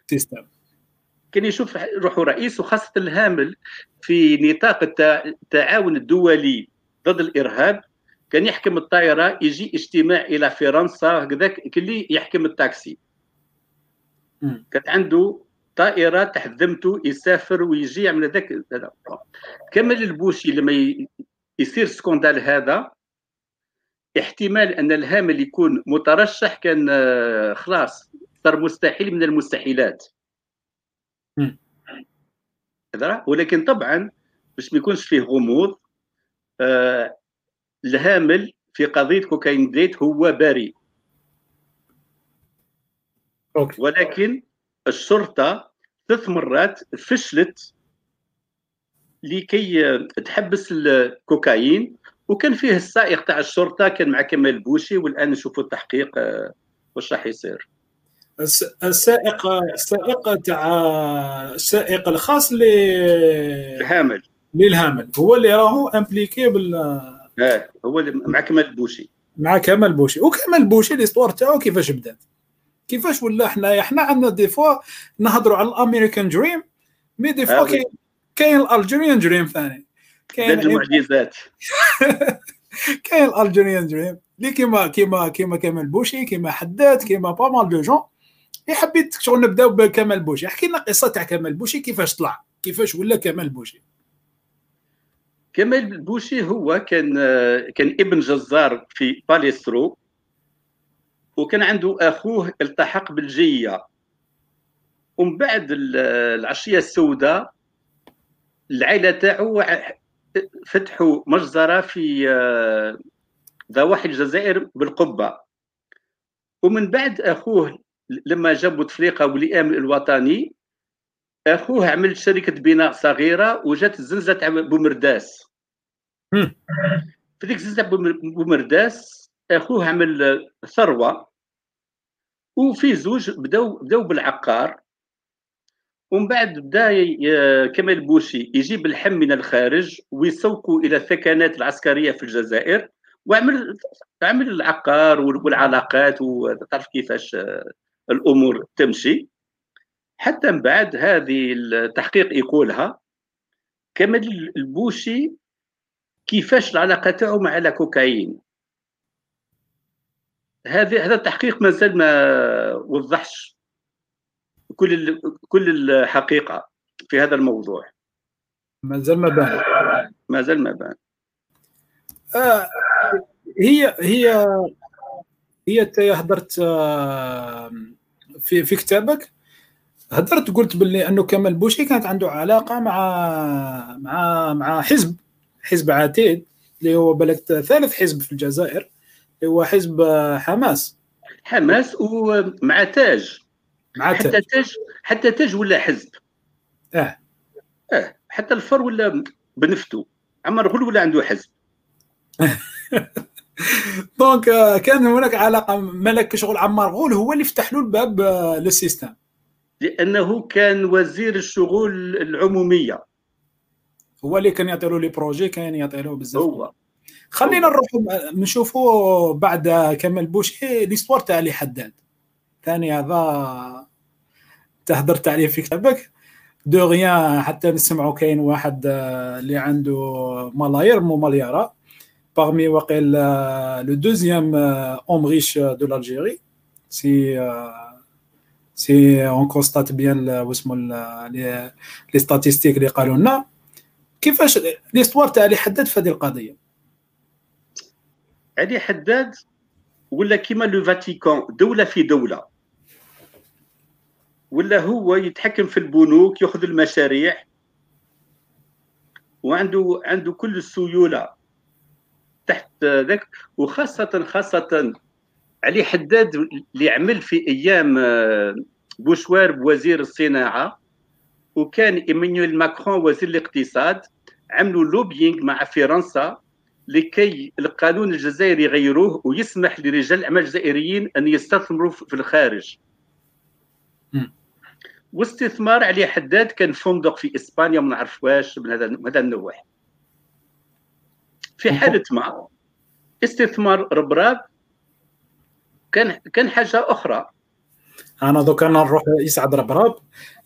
système كان يشوف روحه رئيس وخاصة الهامل في نطاق التعاون الدولي ضد الإرهاب كان يحكم الطائرة يجي اجتماع إلى فرنسا هكذاك كلي يحكم التاكسي. كانت عنده طائرة تحت ذمته يسافر ويجي يعمل هذاك كمال البوشي لما يصير scandale هذا احتمال أن الهامل يكون مترشح كان آه، خلاص صار مستحيل من المستحيلات. ولكن طبعا باش ما يكونش فيه غموض آه الهامل في قضية كوكايين ديت هو بريء. ولكن الشرطة ثلاث مرات فشلت لكي تحبس الكوكايين وكان فيه السائق تاع الشرطة كان مع كمال بوشي والآن نشوفوا التحقيق آه، واش راح يصير. السائق السائق تاع السائق الخاص ل الهامل. للهامل هو اللي راهو impliqué بال آه هو اللي مع كمال بوشي. مع كمال بوشي. وكمال بوشي l'histoire تاعو كيفاش بدات؟ كيفاش ولا حنايا؟ حنا عندنا des fois نهضروا على ال American dream mais des fois كاين كاين ال Algerian dream ثاني. كاين المعجزات. كاين ال Algerian dream اللي كيما كيما كيما كمال بوشي كيما حداد كيما pas mal de gens. حبيت شغل نبداو بكمال بوشي. احكي لنا قصة تاع كمال بوشي كيفاش طلع؟ كيفاش ولا كمال بوشي؟ كمال بوشي هو كان كان ابن جزار في باليسترو وكان عنده أخوه التحق بالجية. ومن بعد العشرية السوداء العائله تاعو فتحوا مجزرة في ضواحي الجزائر بالقبة. ومن بعد أخوه لما جاب بوتفليقه والامن الوطني أخوه عمل شركة بناء صغيرة وجات الزلزله تاع بومرداس في ديك الزلزله بومرداس اخوه عمل ثروة وفي زوج بداو بداو بالعقار ومن بعد بدا كمال بوشي يجيب اللحم من الخارج ويسوقوا إلى الثكنات العسكرية في الجزائر وعمل عمل العقار والعلاقات وتعرف كيفاش الأمور تمشي. حتى من بعد هذه التحقيق يقولها كمال البوشي كيفاش العلاقة تاعو مع الكوكايين؟ هذا هذا التحقيق مازال ما وضحش كل كل الحقيقة في هذا الموضوع. مازال ما بان. مازال ما بان. آه هي هي هي أنت هضرت آه، في في كتابك. هضرت قلت باللي أنه كمال بوشي كانت عنده علاقة مع مع مع حزب حزب عتيد اللي هو بلك ثالث حزب في الجزائر. هو حزب حماس. حماس ومع تاج. مع حتى تاج حتى تاج ولا حزب؟ آه. آه حتى الفر ولا بنفتو؟ عمر غل ولا عنده حزب؟ دونك كان هناك علاقة ملك شغل عمار غول هو اللي فتح له الباب euh, للسيستم. لأنه كان وزير الشغل العمومية. هو اللي كان يعطي له لي بروجي كان يعطي له بزاف. هو. خلينا نروحوا نشوفوا بعد كمال بوشي ليستوار تاع لي حداد. ثاني هذا تهدرت عليه في كتابك. دو غيان حتى نسمعوا كاين واحد euh, اللي عنده ملاير مو مليارة. Parmi euh, homme riche de l'Algérie, si, euh, si on constate bien les, les statistiques اللي قالوا لنا. كيفاش ليستوار تاع علي حداد في هذه القضية؟ علي حداد ولا كيما لو فاتيكان دولة في دولة. ولا هو يتحكم في البنوك يأخذ المشاريع. وعنده عنده كل السيولة تحت ذاك. وخاصة خاصة علي حداد اللي عمل في أيام آه، بوشوار بوزير الصناعة. وكان إيمانويل ماكرون وزير الاقتصاد. عملوا لوبينغ مع فرنسا. لكي القانون الجزائري يغيروه ويسمح لرجال الأعمال الجزائريين أن يستثمروا في الخارج. واستثمار عليه حداد كان فندق في إسبانيا ما نعرف واش من هذا هذا النوع. في حالة ما استثمار ربراب كان كان حاجة أخرى. أنا دوك أنا نروح يسعد ربراب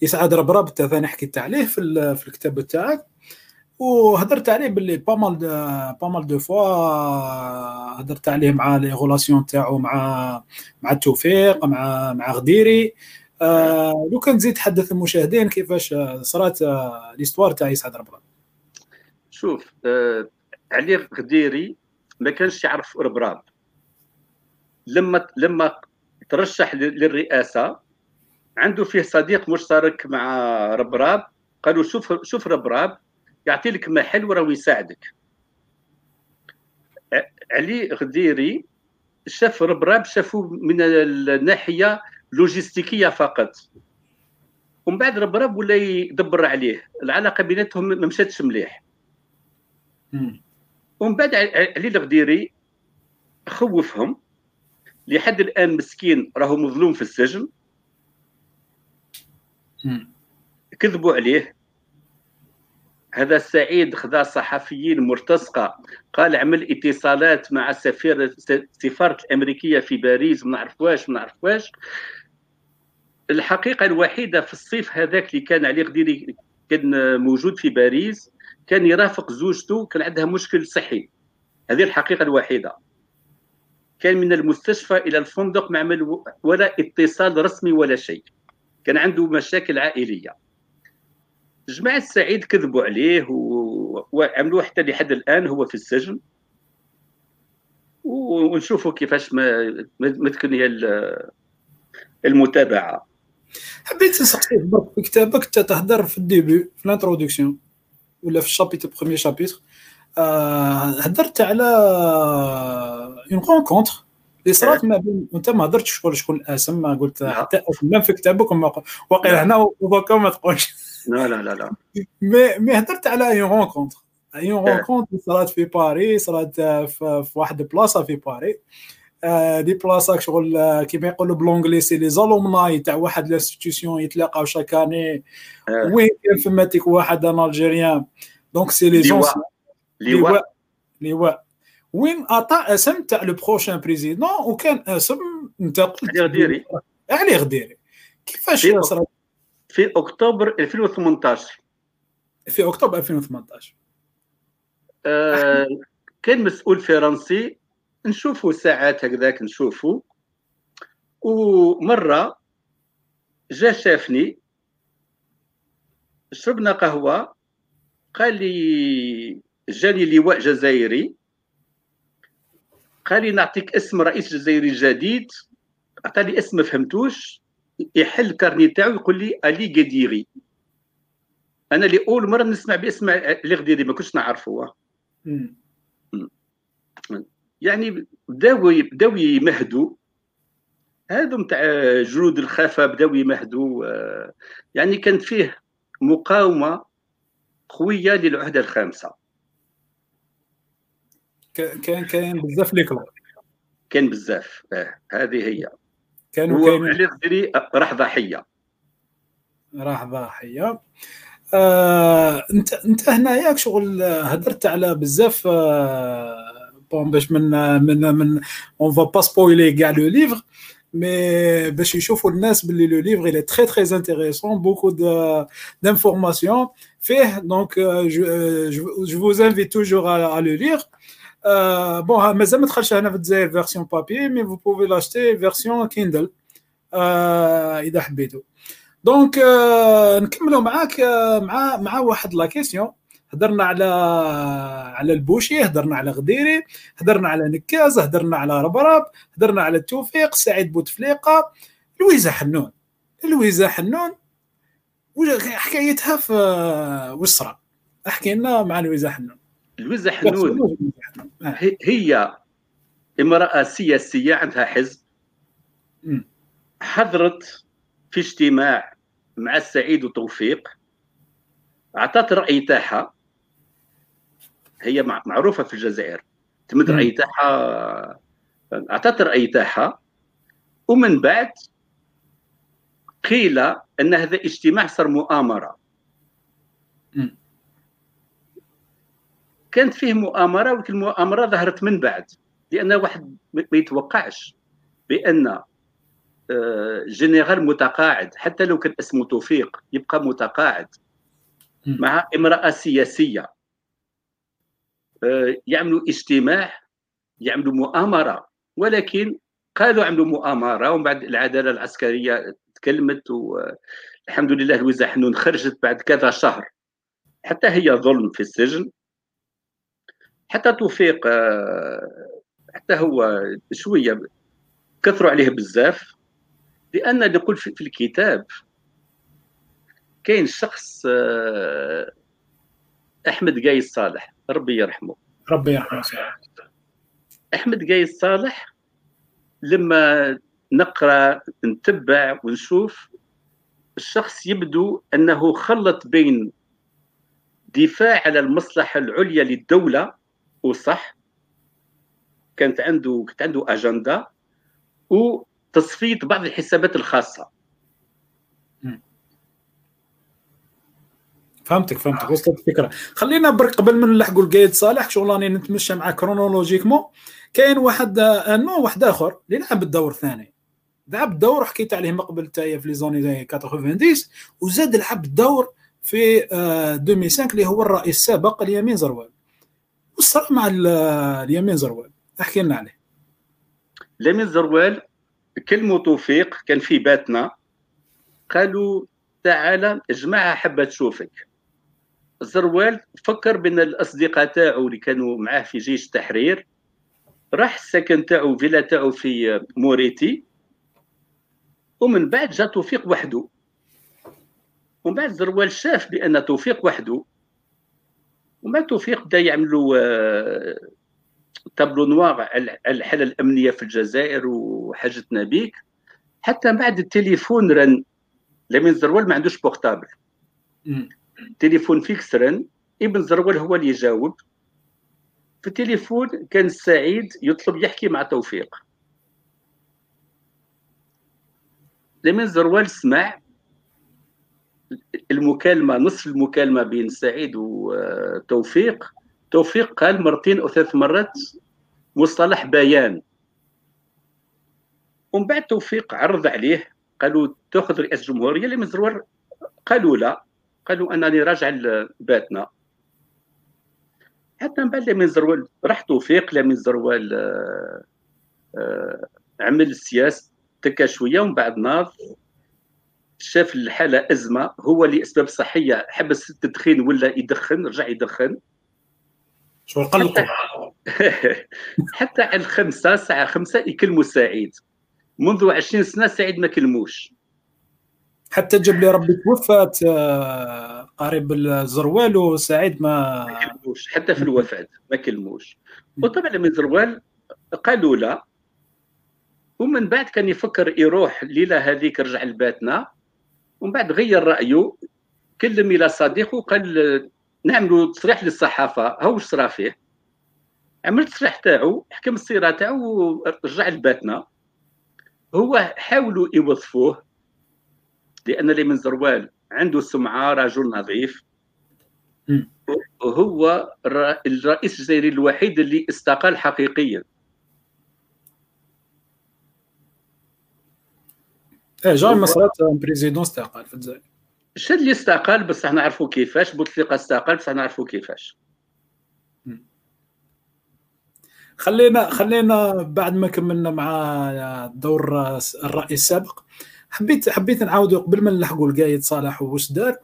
يسعد ربراب انت ثاني حكيت عليه في, في الكتاب تاعك وهدرت عليه باللي pas mal pas mal de fois هدرت عليه مع les relations تاعو مع مع التوفيق مع مع غديري. آه لو كان تزيد تحدث المشاهدين كيفاش صرات l'histoire تاع يسعد ربراب شوف آه علي غديري ما كانش يعرف ربراب لما لما ترشح للرئاسة عنده فيه صديق مشترك مع ربراب قالوا شوف شوف ربراب يعطي لك محل وراه يساعدك. علي غديري شاف ربراب شافوا من الناحية لوجيستيكيه فقط. ومن بعد ربراب ولا يدبر عليه. العلاقة بيناتهم ما مشاتش مليح. ومن بعد علي الغديري خوفهم. لحد الآن مسكين راهو مظلوم في السجن. كذبوا عليه. هذا السعيد خذا صحفيين مرتزقة. قال عمل اتصالات مع سفير السفاره الأمريكية في باريس ما نعرف واش ما نعرف واش. الحقيقة الوحيدة في الصيف هذاك اللي كان علي قديري كان موجود في باريس كان يرافق زوجته كان عندها مشكل صحي. هذه الحقيقة الوحيدة. كان من المستشفى إلى الفندق ما عمل ولا اتصال رسمي ولا شيء. كان عنده مشاكل عائلية. جماعة السعيد كذبوا عليه وعملوه حتى لحد الآن هو في السجن. ونشوفوا كيفاش ما ما تكون هي المتابعة. حبيت نسقسيك برك في كتابك انت تهدر في le début في ال introduction ولا في ال chapitre premier chapitre هدرت على une rencontre اللي صرات ما بين وانت ما هدرتش شغل شكون الآسم ما قلت حتى في كتابك واقع هنا ودوكا ما تقولش. لا لا لا لا. مي مي هدرت على une rencontre une rencontre صرات في باري صرات في واحد البلاصه في باري دي بلاصه شغل كيما يقولوا بلونجلي سي لي زالومناي تاع واحد لانستيتيوسيون يتلاقاو شاك اني وين كان فماتيك واحد ان الجيريان دونك سي لي جون لواء لواء وين اعطى اسم تاع لو بروشان بريزيدون وكان أسم انت قلت علي غديري. علي غديري. كيفاش صرا في أكتوبر 2018 في أكتوبر 2018 آه كان مسؤول فرنسي. نشوفوا ساعات هكذاك نشوفوا. ومرة جا شافني. شربنا قهوة. قال لي جاني لواء جزائري. قال لي نعطيك اسم رئيس جزائري جديد. عطاني اسم ما فهمتوش. يحل كارني تاعو يقول لي ألي قديري. أنا لاول مرة نسمع باسم الي غديري ما كنتش نعرفه يعني بداو بداو يمهدوا هذو نتاع جنود الخفا بداو يمهدوا يعني كانت فيه مقاومة قوية للعهدة الخامسة. كان كاين بزاف ليكلو كان بزاف. آه. هذه هي. كانوا كاين علي الغديري راح ضحيه راح ضحيه آه، انت انت هنا ياك شغل هدرت على بزاف آه bon باش من من من on va pas spoiler كاع le livre mais باش يشوفوا الناس باللي le livre il est très très intéressant beaucoup de d'informations. فيه donc je vous invite toujours à, à le Euh, bon, مازال ما دخلش هنا في الجزائر version papier mais vous pouvez l'acheter version Kindle اذا حبيتوا donc uh, نكملوا معاك uh, مع مع واحد la question هدرنا على على البوشي هدرنا على غديري هدرنا على نكاز هدرنا على ربرب هدرنا على التوفيق سعيد بوتفليقة لويزا حنون. لويزا حنون حكايتها في وش صرا احكي لنا مع لويزا حنون. لويزا حنون. هي امرأة سياسية عندها حزب. حضرت في اجتماع مع السعيد وتوفيق أعطت الراي تاعها هي معروفة في الجزائر تمد الراي تاعها أعطت الراي تاعها ومن بعد قيل إن هذا اجتماع صار مؤامرة. كانت فيه مؤامرة ولكن المؤامرة ظهرت من بعد لأن واحد ما يتوقعش بأن آه، جنرال متقاعد حتى لو كان اسمه توفيق يبقى متقاعد. مع امرأة سياسية. آه، يعملوا اجتماع يعملوا مؤامرة ولكن قالوا عملوا مؤامرة ومن بعد العدالة العسكرية تكلمت والحمد لله الوزاره حنون خرجت بعد كذا شهر. حتى هي ظلم في السجن. حتى توفيق آه، حتى هو شوية كثروا عليه بزاف لأن نقول في الكتاب كاين شخص آه، أحمد قايس صالح ربي يرحمه. ربي يرحمه أحمد قايس صالح لما نقرأ نتبع ونشوف الشخص يبدو أنه خلط بين دفاع على المصلحة العليا للدولة وصح كانت عنده كانت عنده أجندة وتصفية بعض الحسابات الخاصة. فهمتك فهمتك وصلت الفكرة. خلينا برك قبل ما نلحقوا القايد صالح شغل راني نتمشى مع chronologiquement كاين واحد nom واحد آخر اللي لعب الدور الثاني. لعب الدور حكيت عليه من قبل تاعي في لي زوني 90 وزاد لعب الدور في 2005 اللي هو الرئيس السابق اليمين زروال. وصار مع اليمين زروال احكي لنا عليه. اليمين زروال كلمة توفيق كان في باتنا قالوا تعالى جماعة حابه تشوفك زروال فكر بأن الأصدقاء تاعو اللي كانوا معاه في جيش التحرير راح السكن تاعو فيلا تاعو في موريتي ومن بعد جا توفيق وحده. ومن بعد زروال شاف بأن توفيق وحده ومن بعد توفيق بدا يعملوا آه، tableau noir على الحالة الأمنية في الجزائر وحاجتنا بيك حتى بعد التليفون رن. لمن زروال ما عندوش portable téléphone fixe رن. ابن زروال هو اللي يجاوب. في التليفون كان سعيد يطلب يحكي مع توفيق. لمن زروال سمع. المكالمة نصف المكالمة بين سعيد وتوفيق توفيق. قال مرتين أو ثلاث مرات مصطلح بيان. ومن بعد توفيق عرض عليه قالوا تأخذ رئاسه الجمهورية اللي من زروال قالوا لا. قالوا أنني راجع لباتنا. حتى من بعد من زروال راح توفيق من زروال آه، آه، عمل السياسة تكا شوية ومن بعد ناض. شاف الحالة أزمة هو لاسباب صحية حبس التدخين ولا يدخن رجع يدخن. شو قلقوا حتى على الخمسة الساعة خمسة يكلموا سعيد. منذ 20 سنة سعيد ما كلموش. حتى جاب لي ربي توفات آه، قريب الزروال وسعيد ما ما كلموش. حتى في الوفاه ما كلموش. وطبعا من زروال قالوا لا. ومن بعد كان يفكر يروح ليلة هذيك رجع لباتنا ومن بعد غير رأيه كلم إلى صديقه وقال نعملوا تصريح للصحافة هو صرا فيه؟ عمل التصريح تاعو حكم السيره تاعو ورجع لباتنا. هو حاولوا يوظفوه لأن اللي من زروال عنده سمعة رجل نظيف. وهو الرئيس الجزائري الوحيد اللي استقال حقيقيا. إيه جاي مسرات بريزيدون استقال في الجزائر. الشد اللي استقال إحنا نعرفوا كيفاش. بوتفليقه استقال إحنا نعرفوا كيفاش. خلينا خلينا بعد ما كملنا مع دور الرئيس السابق حبيت حبيت نعاود قبل ما نلحقوا القايد صالح واش دار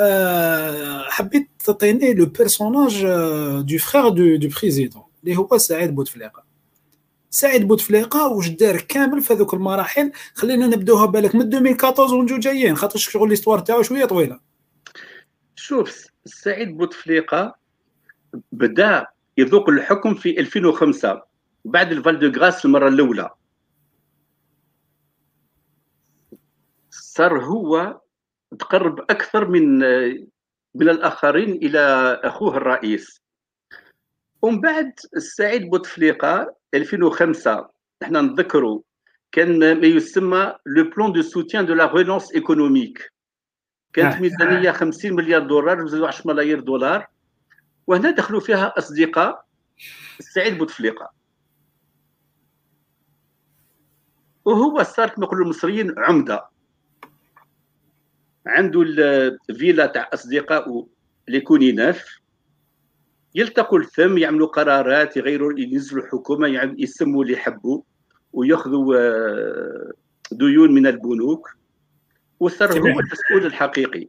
أه حبيت تعطيني le personnage du frère du du président اللي هو سعيد بوتفليقة. سعيد بوتفليقة واش دار كامل في هذوك المراحل. خلينا نبدأوها بالك من 2014 ونجو جايين خاطر شغل l'histoire تاعو شوية طويلة. شوف سعيد بوتفليقة بدأ يذوق الحكم في 2005 بعد ال Val-de-Grâce المرة الأولى. صار هو تقرب أكثر من من الآخرين إلى أخوه الرئيس. ومن بعد السعيد بوتفليقة 2005 إحنا نذكروا كان ما يسمى le plan de soutien de la relance économique كانت ميزانية 50 مليار دولار وزادوا 10 ملايير دولار. وهنا دخلوا فيها أصدقاء السعيد بوتفليقة. وهو صار كما يقولوا المصريين عمدة. عنده الفيلا تاع اصدقائه لي كونيناف يلتقوا الثم يعملوا قرارات يغيروا ينزلوا الحكومة يعني يسموا اللي يحبوا وياخذوا آه، ديون من البنوك. وصار هو المسؤول الحقيقي.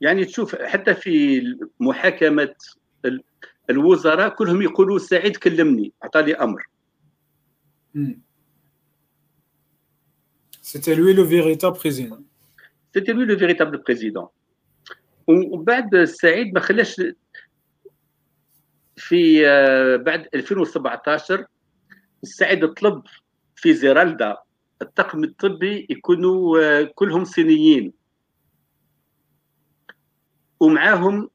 يعني تشوف حتى في محاكمة الوزراء كلهم يقولوا سعيد كلمني أعطاني أمر. C'était lui le véritable président. C'était lui le véritable président. ومن بعد سعيد ما خلاش في بعد 2017 السعيد طلب في زيرالدا. الطاقم الطبي يكونوا كلهم صينيين. ومعاهم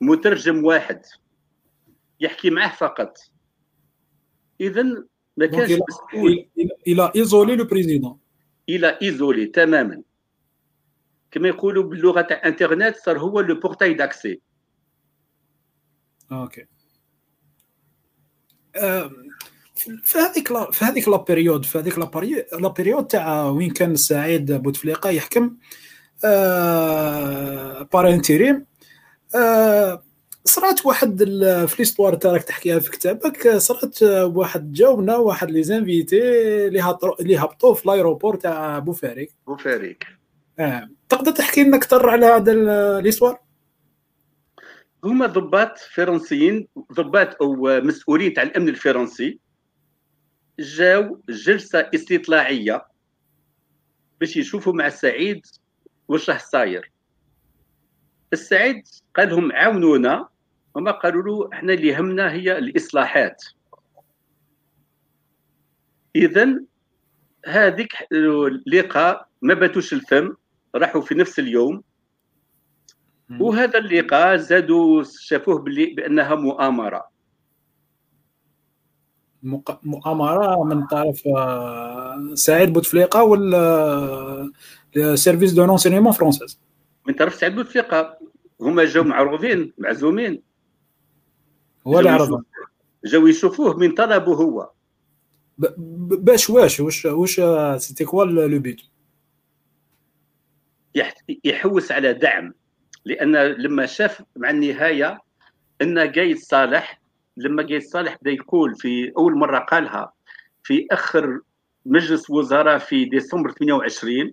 مترجم واحد يحكي معه فقط. اذا ما كانش مسؤول. il a isolé le président il a isolé تماما. كما يقولوا باللغة تاع انترنت صار هو le portail d'accès Okay. في هذيك في هذيك la période في هذيك la période تاع وين كان سعيد بوتفليقة يحكم آه par intérim آه صرات واحد في l'histoire تاعك تحكيها في كتابك صرات واحد جاوبنا واحد les invités اللي هبطوا في l'aéroport تاع بوفاريك. بوفاريك. آه. تقدر تحكي لنا أكثر على هذا l'histoire هما ضباط فرنسيين ضباط أو مسؤولين تاع الأمن الفرنسي. جاو جلسة استطلاعية باش يشوفوا مع سعيد واش راه صاير. السعيد قال لهم عاونونا. هما قالوا له إحنا اللي يهمنا هي الإصلاحات. اذا هذيك اللقاء ما باتوش الفم. راحوا في نفس اليوم. وهذا اللقاء زادوا شافوه بأنها مؤامرة. مؤامرة من طرف آه، سعيد بوتفليقة و les services de renseignement français من طرف سعيد بوتفليقة. هما جاو معروضين معزومين. هو اللي عرضهم جاو يشوفوه من طلبه هو. باش واش؟ واش واش سيتي كوا لو بيت يحوس على دعم. لأن لما شاف مع النهاية إن قايد صالح لما قايد صالح بدا يقول في أول مرة قالها في آخر مجلس وزراء في ديسمبر 28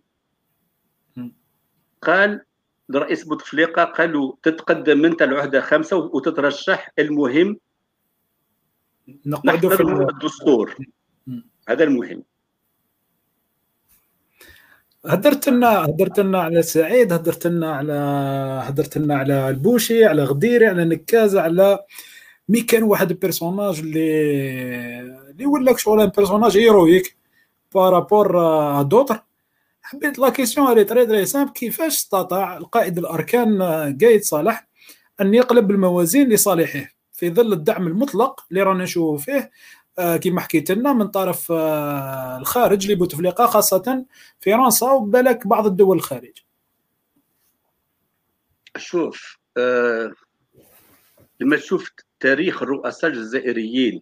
قال لرئيس بوتفليقة قالوا تتقدم أنت العهدة خمسة وتترشح المهم نقعدوا في الدستور. هذا المهم. هدرت لنا هدرت لنا على سعيد هدرت لنا على هدرت لنا على البوشي على غديري على نكازه على mais كان واحد ال personnage اللي اللي ولاك شغل personnage héroïque par rapport d'autres حبيت la question très très très simple كيفاش استطاع القائد الأركان قايد صالح أن يقلب الموازين لصالحه؟ في ظل الدعم المطلق اللي رانا نشوفه فيه كما حكيت لنا من طرف آه، الخارج لبوتفليقه خاصة فرنسا وبالك بعض الدول الخارج. شوف آه لما تشوف تاريخ الرؤساء الجزائريين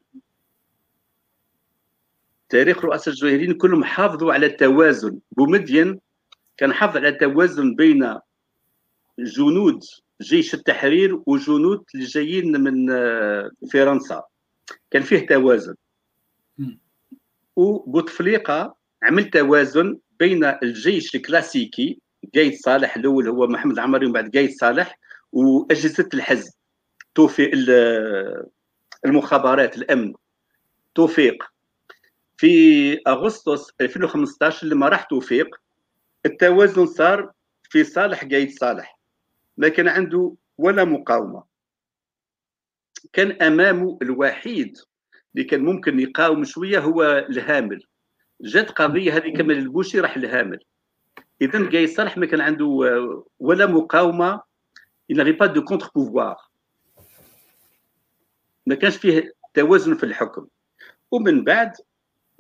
تاريخ الرؤساء الجزائريين كلهم حافظوا على التوازن. بومدين كان حافظ على التوازن بين جنود جيش التحرير وجنود اللي جايين من آه، فرنسا. كان فيه توازن. وبوتفليقه عمل توازن بين الجيش الكلاسيكي قايد صالح الأول هو محمد عمري ومن بعد قايد صالح وأجهزة الحزب. توفيق المخابرات الأمن. توفيق. في أغسطس 2015 لما راح توفيق التوازن صار في صالح قايد صالح ما كان عنده ولا مقاومة. كان أمامه الوحيد اللي كان ممكن يقاوم شوية هو الهامل. جات قضية هذه كمال البوشي راح الهامل اذا قايد صالح ما كان عنده ولا مقاومة il pas de contre pouvoir ما كانش فيه توازن في الحكم. ومن بعد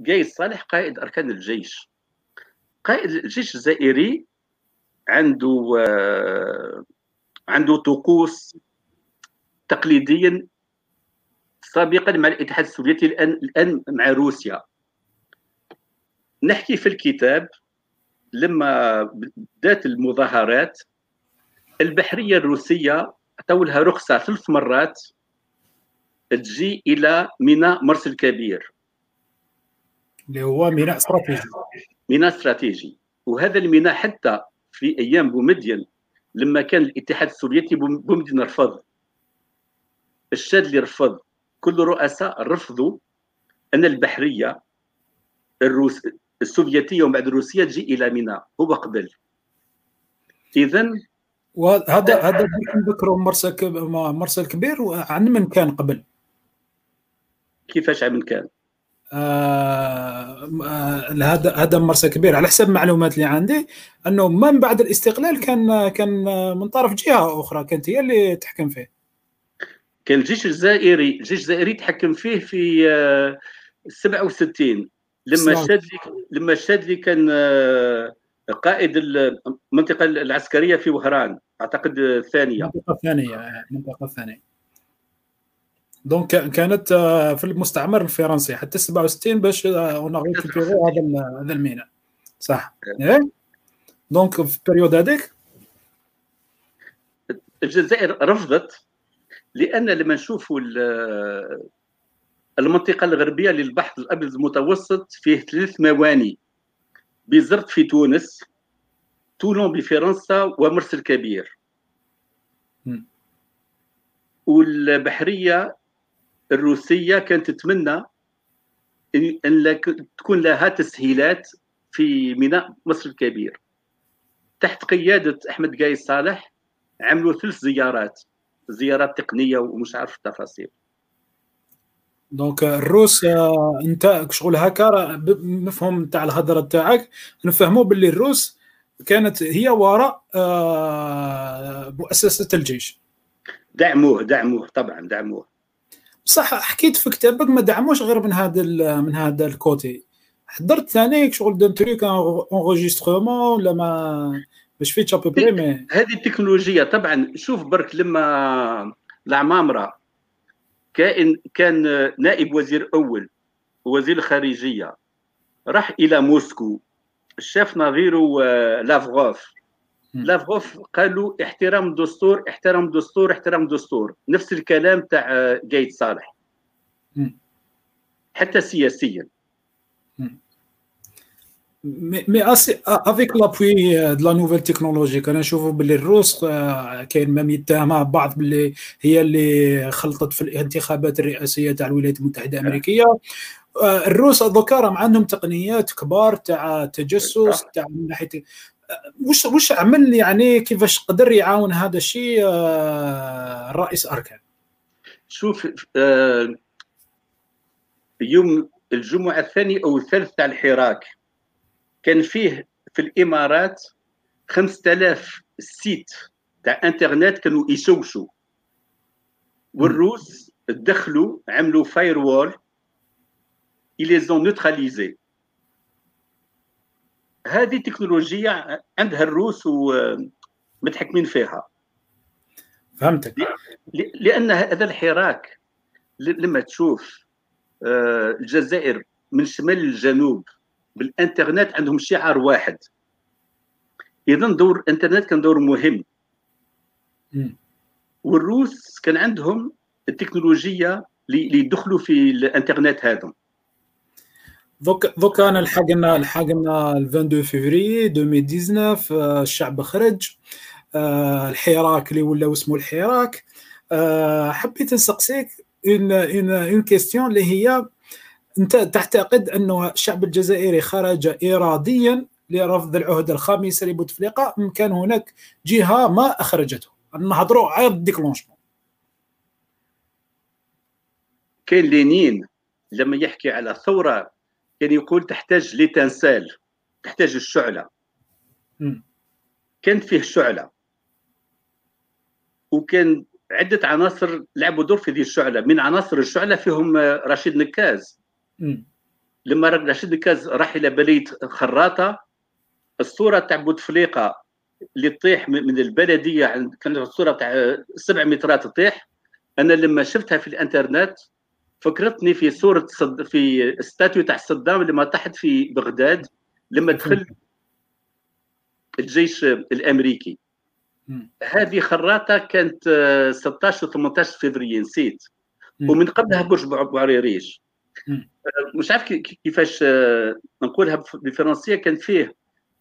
قايس صالح قائد أركان الجيش. قائد الجيش الجزائري عنده آه، عنده طقوس تقليديا سابقا مع الاتحاد السوفيتي الآن الآن مع روسيا. نحكي في الكتاب لما بدأت المظاهرات البحرية الروسية عطاو لها رخصة ثلاث مرات تجي إلى ميناء مرسى الكبير. اللي هو ميناء استراتيجي. ميناء استراتيجي. وهذا الميناء حتى في أيام بومدين لما كان الاتحاد السوفيتي بومدين رفض. الشاد اللي رفض. كل الرؤساء رفضوا أن البحرية الروس السوفيتية ومن بعد الروسيه تجي إلى ميناء. هو قبل. اذا وهذا هذا نذكروا مرسى مرسى الكبير عن من كان قبل؟ كيفاش عن من كان؟ آه هذا هذا مرسى كبير. على حسب المعلومات اللي عندي أنه من بعد الاستقلال كان كان من طرف جهة أخرى كانت هي اللي تحكم فيه. كان الجيش الجزائري الجيش الجزائري تحكم فيه في 67 لما الشاذلي لما الشاذلي كان آه، قائد المنطقة العسكرية في وهران أعتقد الثانية المنطقة الثانية المنطقة الثانية donc كانت آه، في المستعمر الفرنسي حتى 67 باش اون هذا هذا الميناء صح. إيه؟ donc في ال période هذيك؟ الجزائر رفضت. لأن لما نشوفوا المنطقة الغربية للبحر الأبيض المتوسط فيه ثلاث مواني. بزرت في تونس تولون بفرنسا ومرسى الكبير والبحرية الروسية كانت تتمنى ان تكون لها تسهيلات في ميناء مصر الكبير. تحت قيادة أحمد قايس صالح عملوا ثلاث زيارات. زيارات تقنية ومش عارف التفاصيل. donc الروس آه، انت شغل هكا مفهوم تاع الهضرة تاعك. نفهموا باللي الروس كانت هي وراء آه، مؤسسة الجيش. دعموه دعموه طبعا دعموه. صح حكيت في كتابك ما دعموش غير من هذا من هذا ال côté. هضرت ثاني شغل d'un truc enregistrement ولا ما؟ مش فيتش ابو مي هذه التكنولوجيا طبعا شوف برك لما العمامرة كائن كان نائب وزير أول وزير الخارجيه راح إلى موسكو شاف نظيره آه، لافروف. لافروف قال له احترام الدستور احترام الدستور احترام الدستور. نفس الكلام تاع قايد آه، صالح حتى سياسيا. mais avec l'appui de la nouvelle technologie كنشوفوا باللي الروس كاين ما يتهمها بعض باللي هي اللي خلطت في الانتخابات الرئاسية تاع الولايات المتحدة الأمريكية. الروس دوكا راهم عندهم تقنيات كبار تاع تجسس تاع من ناحية وش وش عمل يعني كيفاش قدر يعاون هذا الشيء الرئيس أركان؟ شوف يوم الجمعة الثاني أو الثالث تاع الحراك كان فيه في الإمارات 5000 site تاع إنترنت كانوا يشوشوا والروس دخلوا عملوا firewall les neutraliser هذه تكنولوجيا عندها الروس ومتحكمين فيها. فهمتك. لأن هذا الحراك لما تشوف آه، الجزائر من شمال للجنوب بالإنترنت عندهم شعار واحد. اذا دور الإنترنت كان دور مهم. والروس كان عندهم التكنولوجيا اللي يدخلوا في الإنترنت هذا. دوك دوك أنا لحقنا لحقنا 22 فيفري 2019 الشعب خرج آه، الحراك اللي ولا اسمه الحراك. آه، حبيت نسقسيك une une question اللي هي انت تعتقد انه الشعب الجزائري خرج اراديا لرفض العهده الخامسه لبوتفليقه ام كان هناك جهة ما أخرجته. نهضروا غير déclenchement كاين لينين لما يحكي على ثورة كان يقول تحتاج l'étincelle تحتاج الشعلة. كانت فيه شعلة. وكان عدة عناصر لعبوا دور في هذه الشعلة. من عناصر الشعلة فيهم رشيد نكاز. لما رشيد نكاز راح إلى بليه خراطة الصورة تاع بوتفليقة اللي تطيح من البلدية كانت الصورة تاع سبع مترات تطيح. أنا لما شفتها في الإنترنت فكرتني في صورة صد في ستاتيو تاع صدام لما طاحت في بغداد لما دخل الجيش الأمريكي. هذه خراطة كانت 16 و 18 فبراير نسيت. ومن قبلها برج بوعريريش. مش عارف كيفاش نقولها بالفرنسيه كان فيه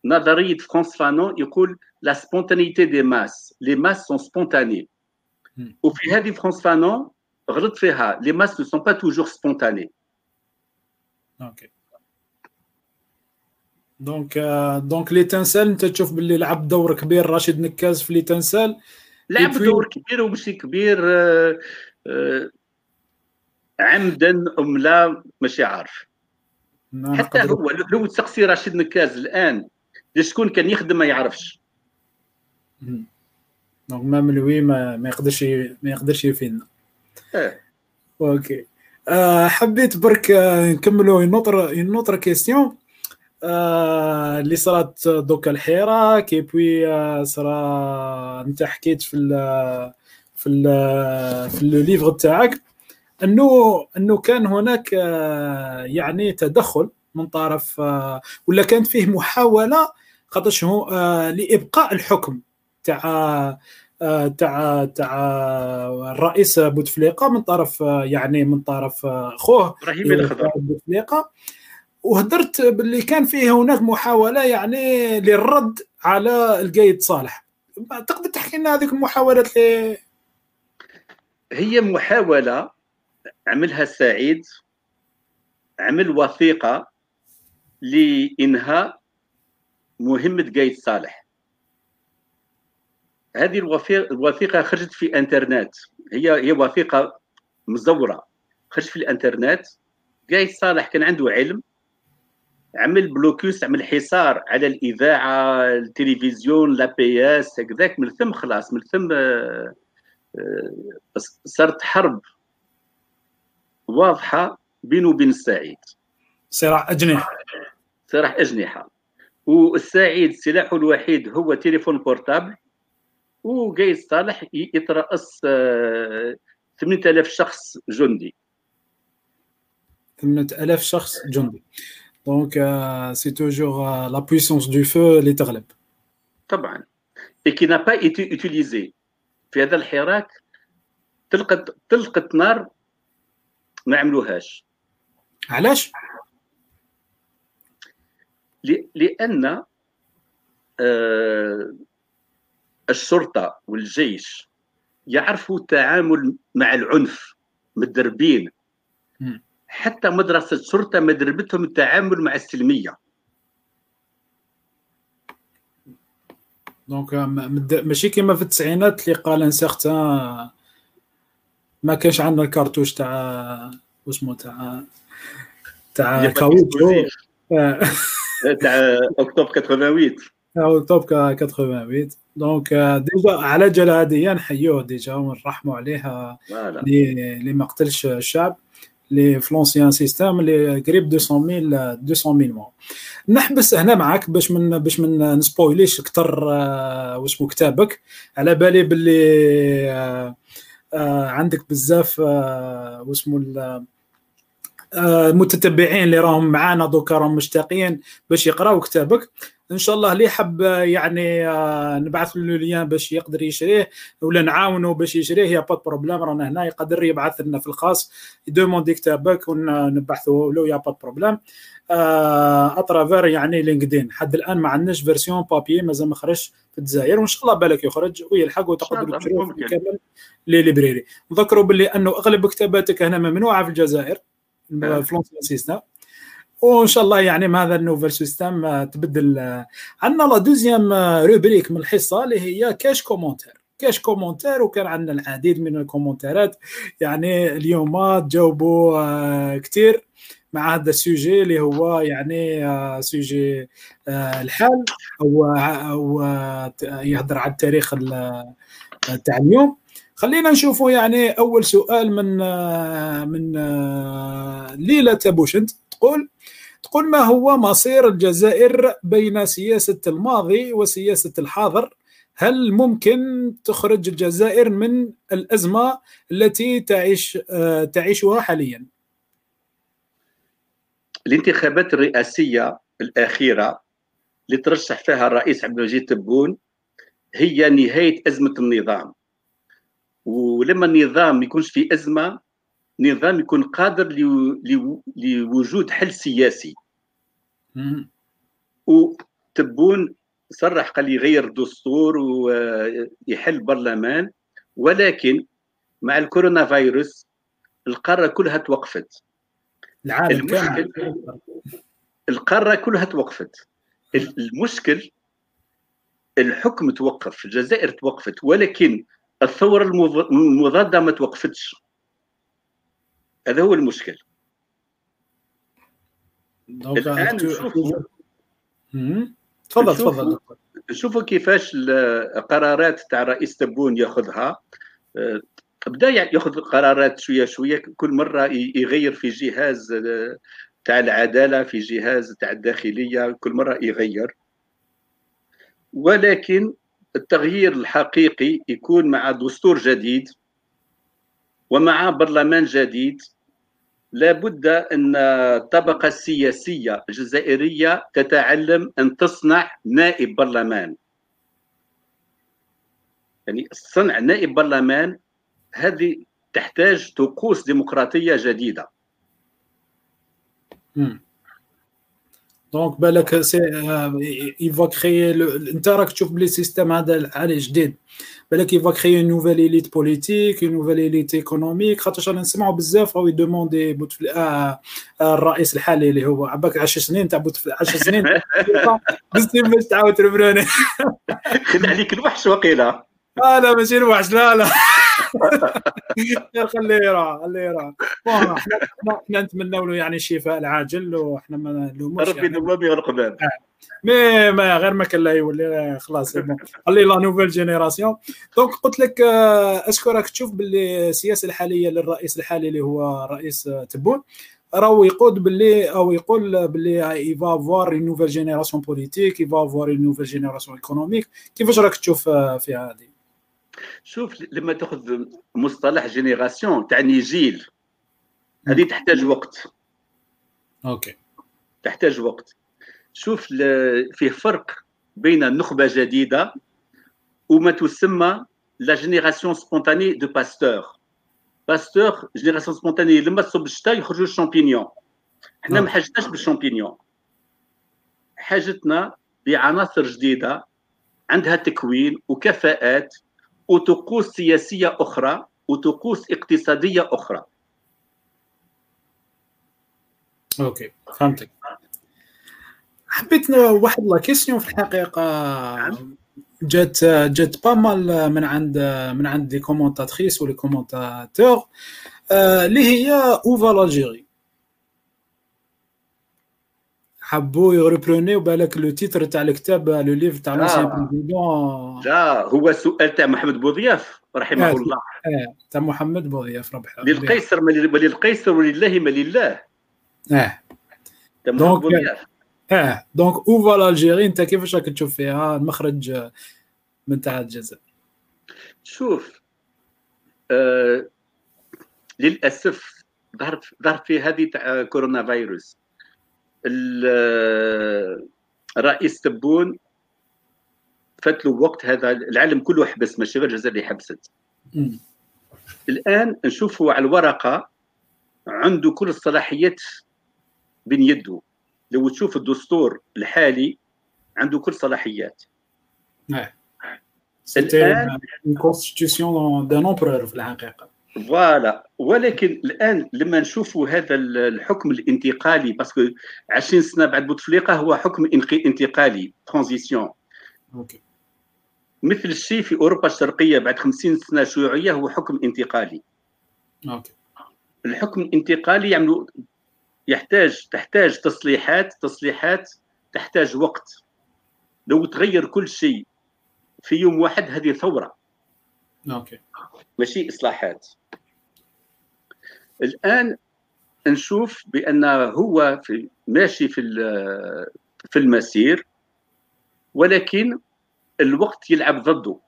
نظرية فرانس فانون يقول la spontanéité des masses les masses sont spontanées وفي هذه فرانس فانون غلط فيها les masses ne sont pas toujours spontanées OK donc donc l'étincelle انت تشوف باللي لعب دور كبير راشد نكاز في l'étincelle لعب دور كبير وماشي كبير آه آه عمدا أم لا ماشي عارف. حتى هو لو تسقسي رشيد نكاز الآن. شكون كان يخدم ما يعرفش. donc même lui ما, ما يقدرش ما يقدرش يفيدنا. آه OK آه حبيت برك نكملوا notre notre question آه اللي صارت دوكا الحيرة كي بوي آه صرا انت حكيت في ال في ال في ال livre تاعك. أنه أنه كان هناك آه يعني تدخل من طرف آه ولا كانت فيه محاولة خاطرش هو آه لإبقاء الحكم تاع تاع تاع الرئيس بوتفليقة من طرف يعني من طرف أخوه إبراهيم الخضر بوتفليقة. وهدرت باللي كان فيه هناك محاولة يعني للرد على القايد صالح. تقدر تحكي لنا هذيك المحاولات اللي هي محاولة عملها سعيد عمل وثيقة لإنهاء مهمة قايد صالح. هذه الوثيقة خرجت في انترنت هي هي وثيقة مزورة. خرجت في الإنترنت. قايد صالح كان عنده علم. عمل blocus عمل حصار على الإذاعة التلفزيون l'APS هكذاك من ثم خلاص من ثم صارت حرب. واضحة بينه وبين السعيد صراع أجنحة. صراع أجنحة. والسعيد سلاحه الوحيد هو téléphone portable. وقايد صالح يترأس 8000 شخص جندي. 8000 شخص جندي. donc c'est toujours la puissance de feu اللي تغلب طبعا. Et qui n'a pas été utilisé. في هذا الحراك تلقت تلقت نار ما عملوهاش. علاش؟ لأن آه الشرطة والجيش يعرفوا التعامل مع العنف مدربين حتى مدرسة شرطة مدربتهم التعامل مع السلمية. دونك ماشي كيما في التسعينات اللي قال ان سيغتان ما كانش عندنا ال cartouche تاع واسمو تاع تاع caoutchouc. تاع أكتوبر 88 أكتوبر 88 donc déjà على جال هذه نحيوه déjà ونرحموا عليه اللي ما قتلش الشعب اللي في l'ancien système اللي قريب 200 200 مو نحبس هنا معاك باش من باش من ن spoiler يش أكثر واسمو كتابك. على بالي باللي عندك بزاف واسمو المتتبعين اللي راهم معانا دوكا راهم مشتاقين باش يقراو كتابك. إن شاء الله اللي حب يعني نبعث له ليان باش يقدر يشريه ولا نعاونوا باش يشريه يا pas problème رانا هنا يقدر يبعث لنا في الخاص. يـ demandé كتابك ونبحثوا له يا pas problème. à travers يعني LinkedIn. حد الآن ما عندناش version papier مازال ما خرجش في الجزائر وإن شاء الله بالك يخرج ويلحق وتقدروا تشروه كامل les librairies نذكروا باللي أنه أغلب كتاباتك هنا ممنوعة في الجزائر في l'ancien système وإن شاء الله يعني مع هذا ال nouvel système تبدل عندنا la deuxième rubrique من الحصة اللي هي كاش commentaire كاش commentaire وكان عندنا العديد من ال commentaire ات يعني اليوم تجاوبوا كثير مع هذا ال sujet اللي هو يعني sujet الحال. أو أو يهضر على التاريخ تاع اليوم. خلينا نشوفوا يعني أول سؤال من من ليلى تابوشنت تقول تقول ما هو مصير الجزائر بين سياسة الماضي وسياسة الحاضر هل ممكن تخرج الجزائر من الأزمة التي تعيش تعيشها حاليا؟ الانتخابات الرئاسية الأخيرة اللي ترشح فيها الرئيس عبد المجيد تبون هي نهاية أزمة النظام ولما النظام يكونش في أزمة نظام يكون قادر لوجود حل سياسي. وتبون صرح قال يغير الدستور ويحل برلمان ولكن مع الكورونا فيروس القارة كلها توقفت. العالم المشكل القارة كلها توقفت. المشكل الحكم توقف الجزائر توقفت ولكن الثورة المضادة ما توقفتش. هذا هو المشكل. الآن نشوفوا تفضل تفضل. نشوفوا كيفاش القرارات تاع رئيس تبون ياخذها. أه، بدأ ياخذ قرارات شوية شوية كل مرة يغير في جهاز أه، تاع العدالة في جهاز تاع الداخلية كل مرة يغير. ولكن التغيير الحقيقي يكون مع دستور جديد ومع برلمان جديد. لابد أن الطبقه السياسيه الجزائريه تتعلم أن تصنع نائب برلمان. يعني صنع نائب برلمان هذه تحتاج طقوس ديمقراطية جديدة. donc بالك s'il va créer انت راك تشوف بلي système هذا عالي جديد. بالك il va créer nouvelle élite politique nouvelle élite économique خاطرش أنا نسمعوا بزاف راهو يـ demandé بوتفليقه الرئيس الحالي اللي هو. عباك 10 سنين تاع بوتفليقه 10 سنين. بزاف باش تعاود تربروني خد عليك الوحش وقيله لا لا ماشي الوحش لا لا. خليه يرى خليه يرى. إحنا نتمنوا له يعني الشفاء العاجل وحنا ما نلوموش ربي نلوم يغلق باب mais ما غير ما كان لا يولي خلاص خلي la nouvelle génération donc قلت لك est-ce que راك تشوف باللي السياسة الحالية للرئيس الحالي اللي هو رئيس تبون راهو يقود باللي أو يقول باللي il va avoir une nouvelle génération politique il va avoir une nouvelle génération économique كيفاش راك تشوف في هذه؟ شوف لما تاخذ مصطلح génération تعني جيل هذه تحتاج وقت. OK. تحتاج وقت. شوف فيه فرق بين نخبة جديدة وما تسمى la génération spontanée de Pasteur Pasteur génération spontanée لما تصب الشتاء يخرجوا الشامبينيون. إحنا ما حاجتناش بالشامبينيون. حاجتنا بعناصر جديدة عندها تكوين وكفاءات وطقوس سياسية أخرى وطقوس اقتصادية أخرى. OK فهمتك. حبيت واحد la question في الحقيقة. جات جات pas mal من عند من عند des commentatrices ولي commentateurs اللي هي اوفا لاجيري حبوا يغربلوني وبالك لو تيتر تاع الكتاب لو ليف تاع لونسيان بريزيدون لا هو سؤال تاع محمد بوضياف رحمه آه الله آه تاع محمد بوضياف ربح للقيصر ما للقيصر ولله ما لله. آه تاع محمد بوضياف. آه دونك اوفا لالجيري انت كيفاش راك تشوف فيها المخرج من تاع الجزائر شوف آه للأسف ظهر ظهر في هذه تاع كورونا فيروس. الرئيس تبون فات له وقت هذا العالم كله حبس ماشي غير الجزائر اللي حبست. الآن نشوفوا على الورقة عنده كل الصلاحيات بين يده. لو تشوف الدستور الحالي عنده كل صلاحيات. نعم. الآن constitution d'un empereur في الحقيقة. voilà. ولكن الآن لما نشوفوا هذا الحكم الانتقالي parce que 20 سنة بعد بوتفليقة هو حكم انتقالي transition مثل الشيء في أوروبا الشرقية بعد 50 سنة شيوعية هو حكم انتقالي. OK. الحكم الانتقالي يعني يحتاج تحتاج تصليحات تصليحات تحتاج وقت. لو تغير كل شيء في يوم واحد هذه ثورة. OK. ماشي؟ إصلاحات. الآن نشوف بأن هو في ماشي في في المسير ولكن الوقت يلعب ضده.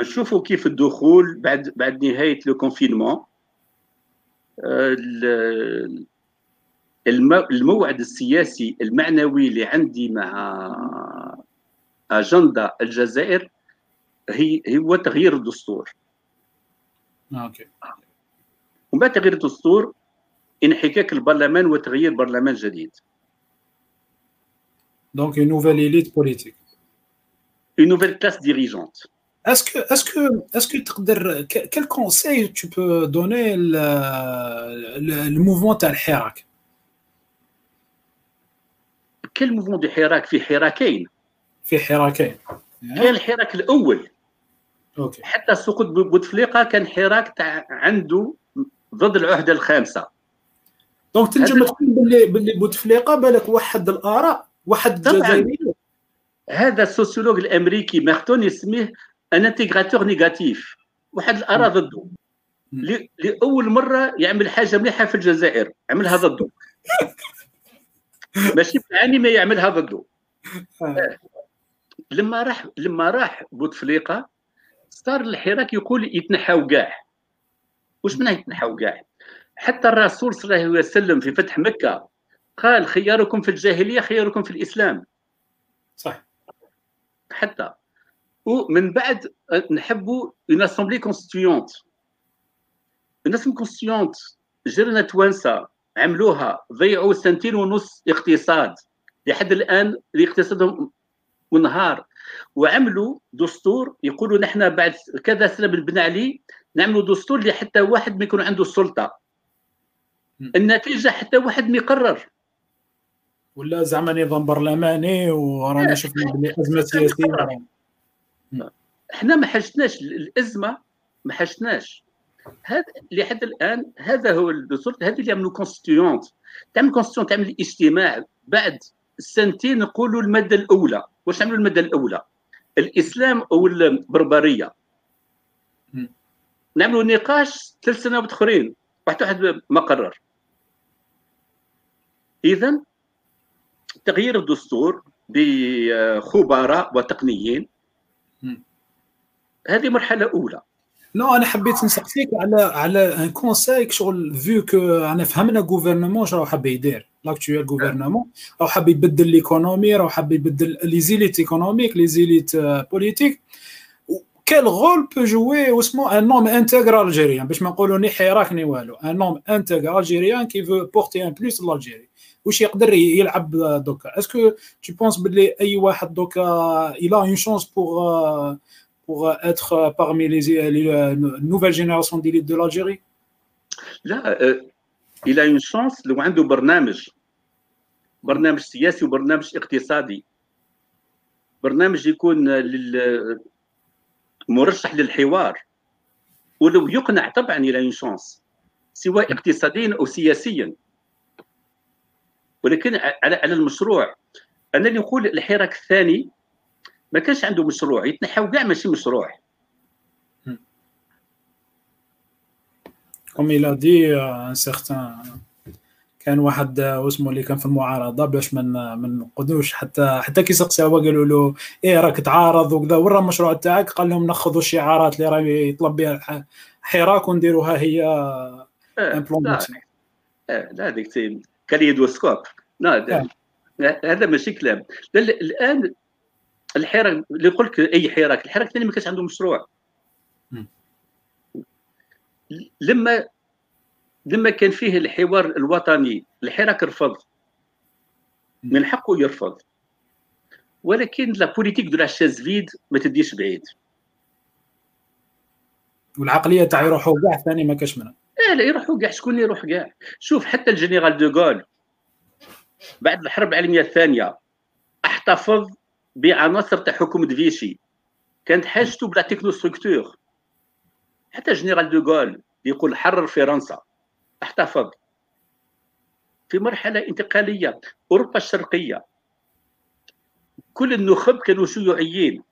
نشوفوا كيف الدخول بعد بعد نهاية le confinement. الموعد السياسي المعنوي اللي عندي مع اجندا الجزائر هي هو تغيير الدستور. OK. ومن بعد تغيير الدستور انحلال البرلمان وتغيير برلمان جديد. donc une nouvelle élite politique. Une nouvelle classe dirigeante. Est-ce que, est-ce que, est-ce que quel conseil tu peux donner le, le, le mouvement تاع الحراك؟ كل mouvement de حراك في حراكين في حراكين كان الحراك الأول OK حتى سقوط بوتفليقه كان حراك عنده ضد العهده الخامسة. donc تنجم تقول باللي باللي بوتفليقة بالك وحد الآراء وحد الجزائري هذا ال sociologue الأمريكي Merton يسميه un intégrateur négatif واحد الآراء ضده. لأول مرة يعمل حاجة مليحة في الجزائر. عملها ضده. ماشي بالعاني ما يعملها ضده. لما راح لما راح بوتفليقة صار الحراك يقول يتنحاو كاع واش معناه يتنحاو كاع حتى الرسول صلى الله عليه وسلم في فتح مكة قال خياركم في الجاهلية خياركم في الإسلام. صح حتى. ومن بعد نحبوا une assemblée constituante une assemblée constituante جارنا توانسة عملوها ضيعوا سنتين ونص اقتصاد. لحد الآن اقتصادهم منهار. وعملوا دستور يقولوا نحن بعد كذا سنة بنبنى عليه نعملوا دستور اللي حتى واحد ما يكون عنده السلطة. النتيجة حتى واحد ما يقرر. ولا زعما نظام برلماني ورانا شفنا بلي أزمة سياسية. إحنا ما حشناش الأزمة ما حشناش. هذا لحد الآن هذا هو الدستور هذه اللي يعملوا constituante تعمل constituante تعمل اجتماع بعد سنتين نقولوا المادة الأولى. واش عملوا المادة الأولى؟ الإسلام أو البربرية؟ نعملوا نقاش ثلاث سنوات آخرين واحد واحد ما قرر اذا تغيير الدستور بخبراء وتقنيين. هذه مرحلة أولى. non أنا حبيت نسقسيك على على ان conseil شغل vu que أنا فهمنا gouvernement شنو حاب يدير. l'actuel gouvernement راهو حاب يبدل l'économie راهو حاب يبدل les élites économiques les élites politiques quel rôle peut jouer واسمو un homme intègre algérien باش ما نقولوا ni حراك ni والو. un homme intègre algérien qui veut porter un plus l'Algérie واش يقدر يلعب دوكا. est-ce que tu penses بلي أي واحد دوكا il a une chance pour pour être parmi les, les, les nouvelles générations d'élite de l'Algérie? لا il a une chance لو عنده برنامج. برنامج سياسي وبرنامج اقتصادي. برنامج يكون مرشح للحوار ولو يقنع طبعا il a une chance سواء اقتصاديا أو سياسيا. ولكن على على المشروع أنا اللي نقول الحراك الثاني ما كانش عنده مشروع يتنحاو كاع ماشي مشروع. comme il a dit un certain كان واحد اسمه اللي كان في المعارضة باش من من نقدوش حتى حتى كي سقسي هو قالوا له إيه راك تعارض وكذا. ورا المشروع تاعك؟ قال لهم ناخذوا الشعارات اللي راه يطلب بها حراك ونديروها هي implémentation لا هذيك kaléidoscope لا هذا ماشي كلام. الآن الحراك اللي يقول لك أي حراك الحراك الثاني ما كانش عنده مشروع. لما لما كان فيه الحوار الوطني الحراك رفض من حقه يرفض. ولكن la politique de la chaise vide ما تديش بعيد. والعقلية تاع يروحوا كاع ثاني ما كاش منها. لا لا يروحوا كاع. شكون اللي يروح كاع؟ شوف حتى الجنرال دو غول بعد الحرب العالمية الثانية احتفظ بعناصر تاع حكومة فيشي. كانت حاجته بلا technostructure حتى جنرال دو غول يقول حرر فرنسا. احتفظ في مرحلة انتقالية أوروبا الشرقية. كل النخب كانوا شيوعيين.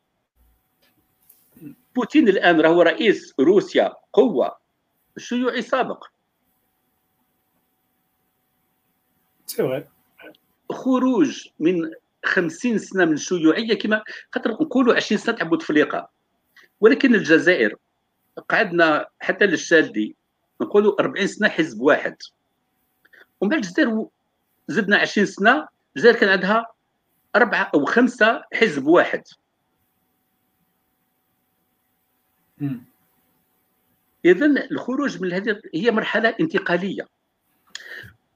بوتين الآن راهو رئيس روسيا قوة شيوعي سابق. خروج من 50 سنة من الشيوعيه كما خاطر نقولوا 20 سنة تاع بوتفليقه ولكن الجزائر قعدنا حتى للشادي نقولوا 40 سنة حزب واحد. ومن بعد الجزائر زدنا 20 سنة الجزائر كان عندها أربعة أو خمسة حزب واحد. إذا الخروج من هذه هي مرحلة انتقالية.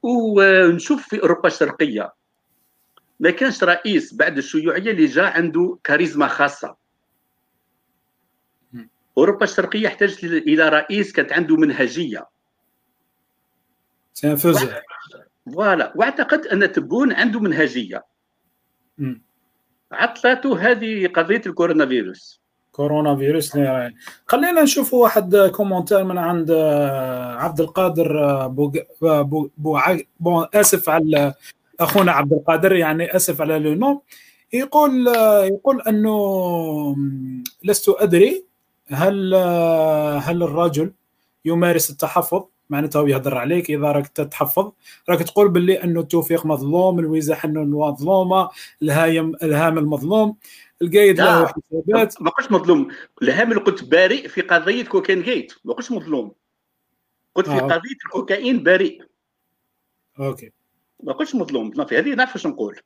ونشوف في أوروبا الشرقية. ما كانش رئيس بعد الشيوعية اللي جاء عنده كاريزما خاصة. أوروبا الشرقية احتاجت إلى رئيس كانت عنده منهجية. سينفذ voilà. وأعتقد أن تبون عنده منهجية. عطلته هذه قضية الكورونا فيروس كورونا فيروس خلينا نشوف واحد commentaire من عند عبد القادر بو, بو, بو, بو آسف على أخونا عبد القادر يعني آسف على لو يقول يقول أنه لست أدري هل هل الرجل يمارس التحفظ؟ معناتها هو يهضر عليك. إذا راك تتحفظ راك تقول باللي أنه التوفيق مظلوم الوزاح أنه مظلومة الهايم الهام المظلوم. القايد له حسابات. ما قلتش مظلوم. الهام قلت بارئ في قضية كوكين جيت ما قلتش مظلوم. قلت في آه. قضية الكوكايين بريء OK. ما قلتش مظلوم. ما في هذه نعرف واش نقول.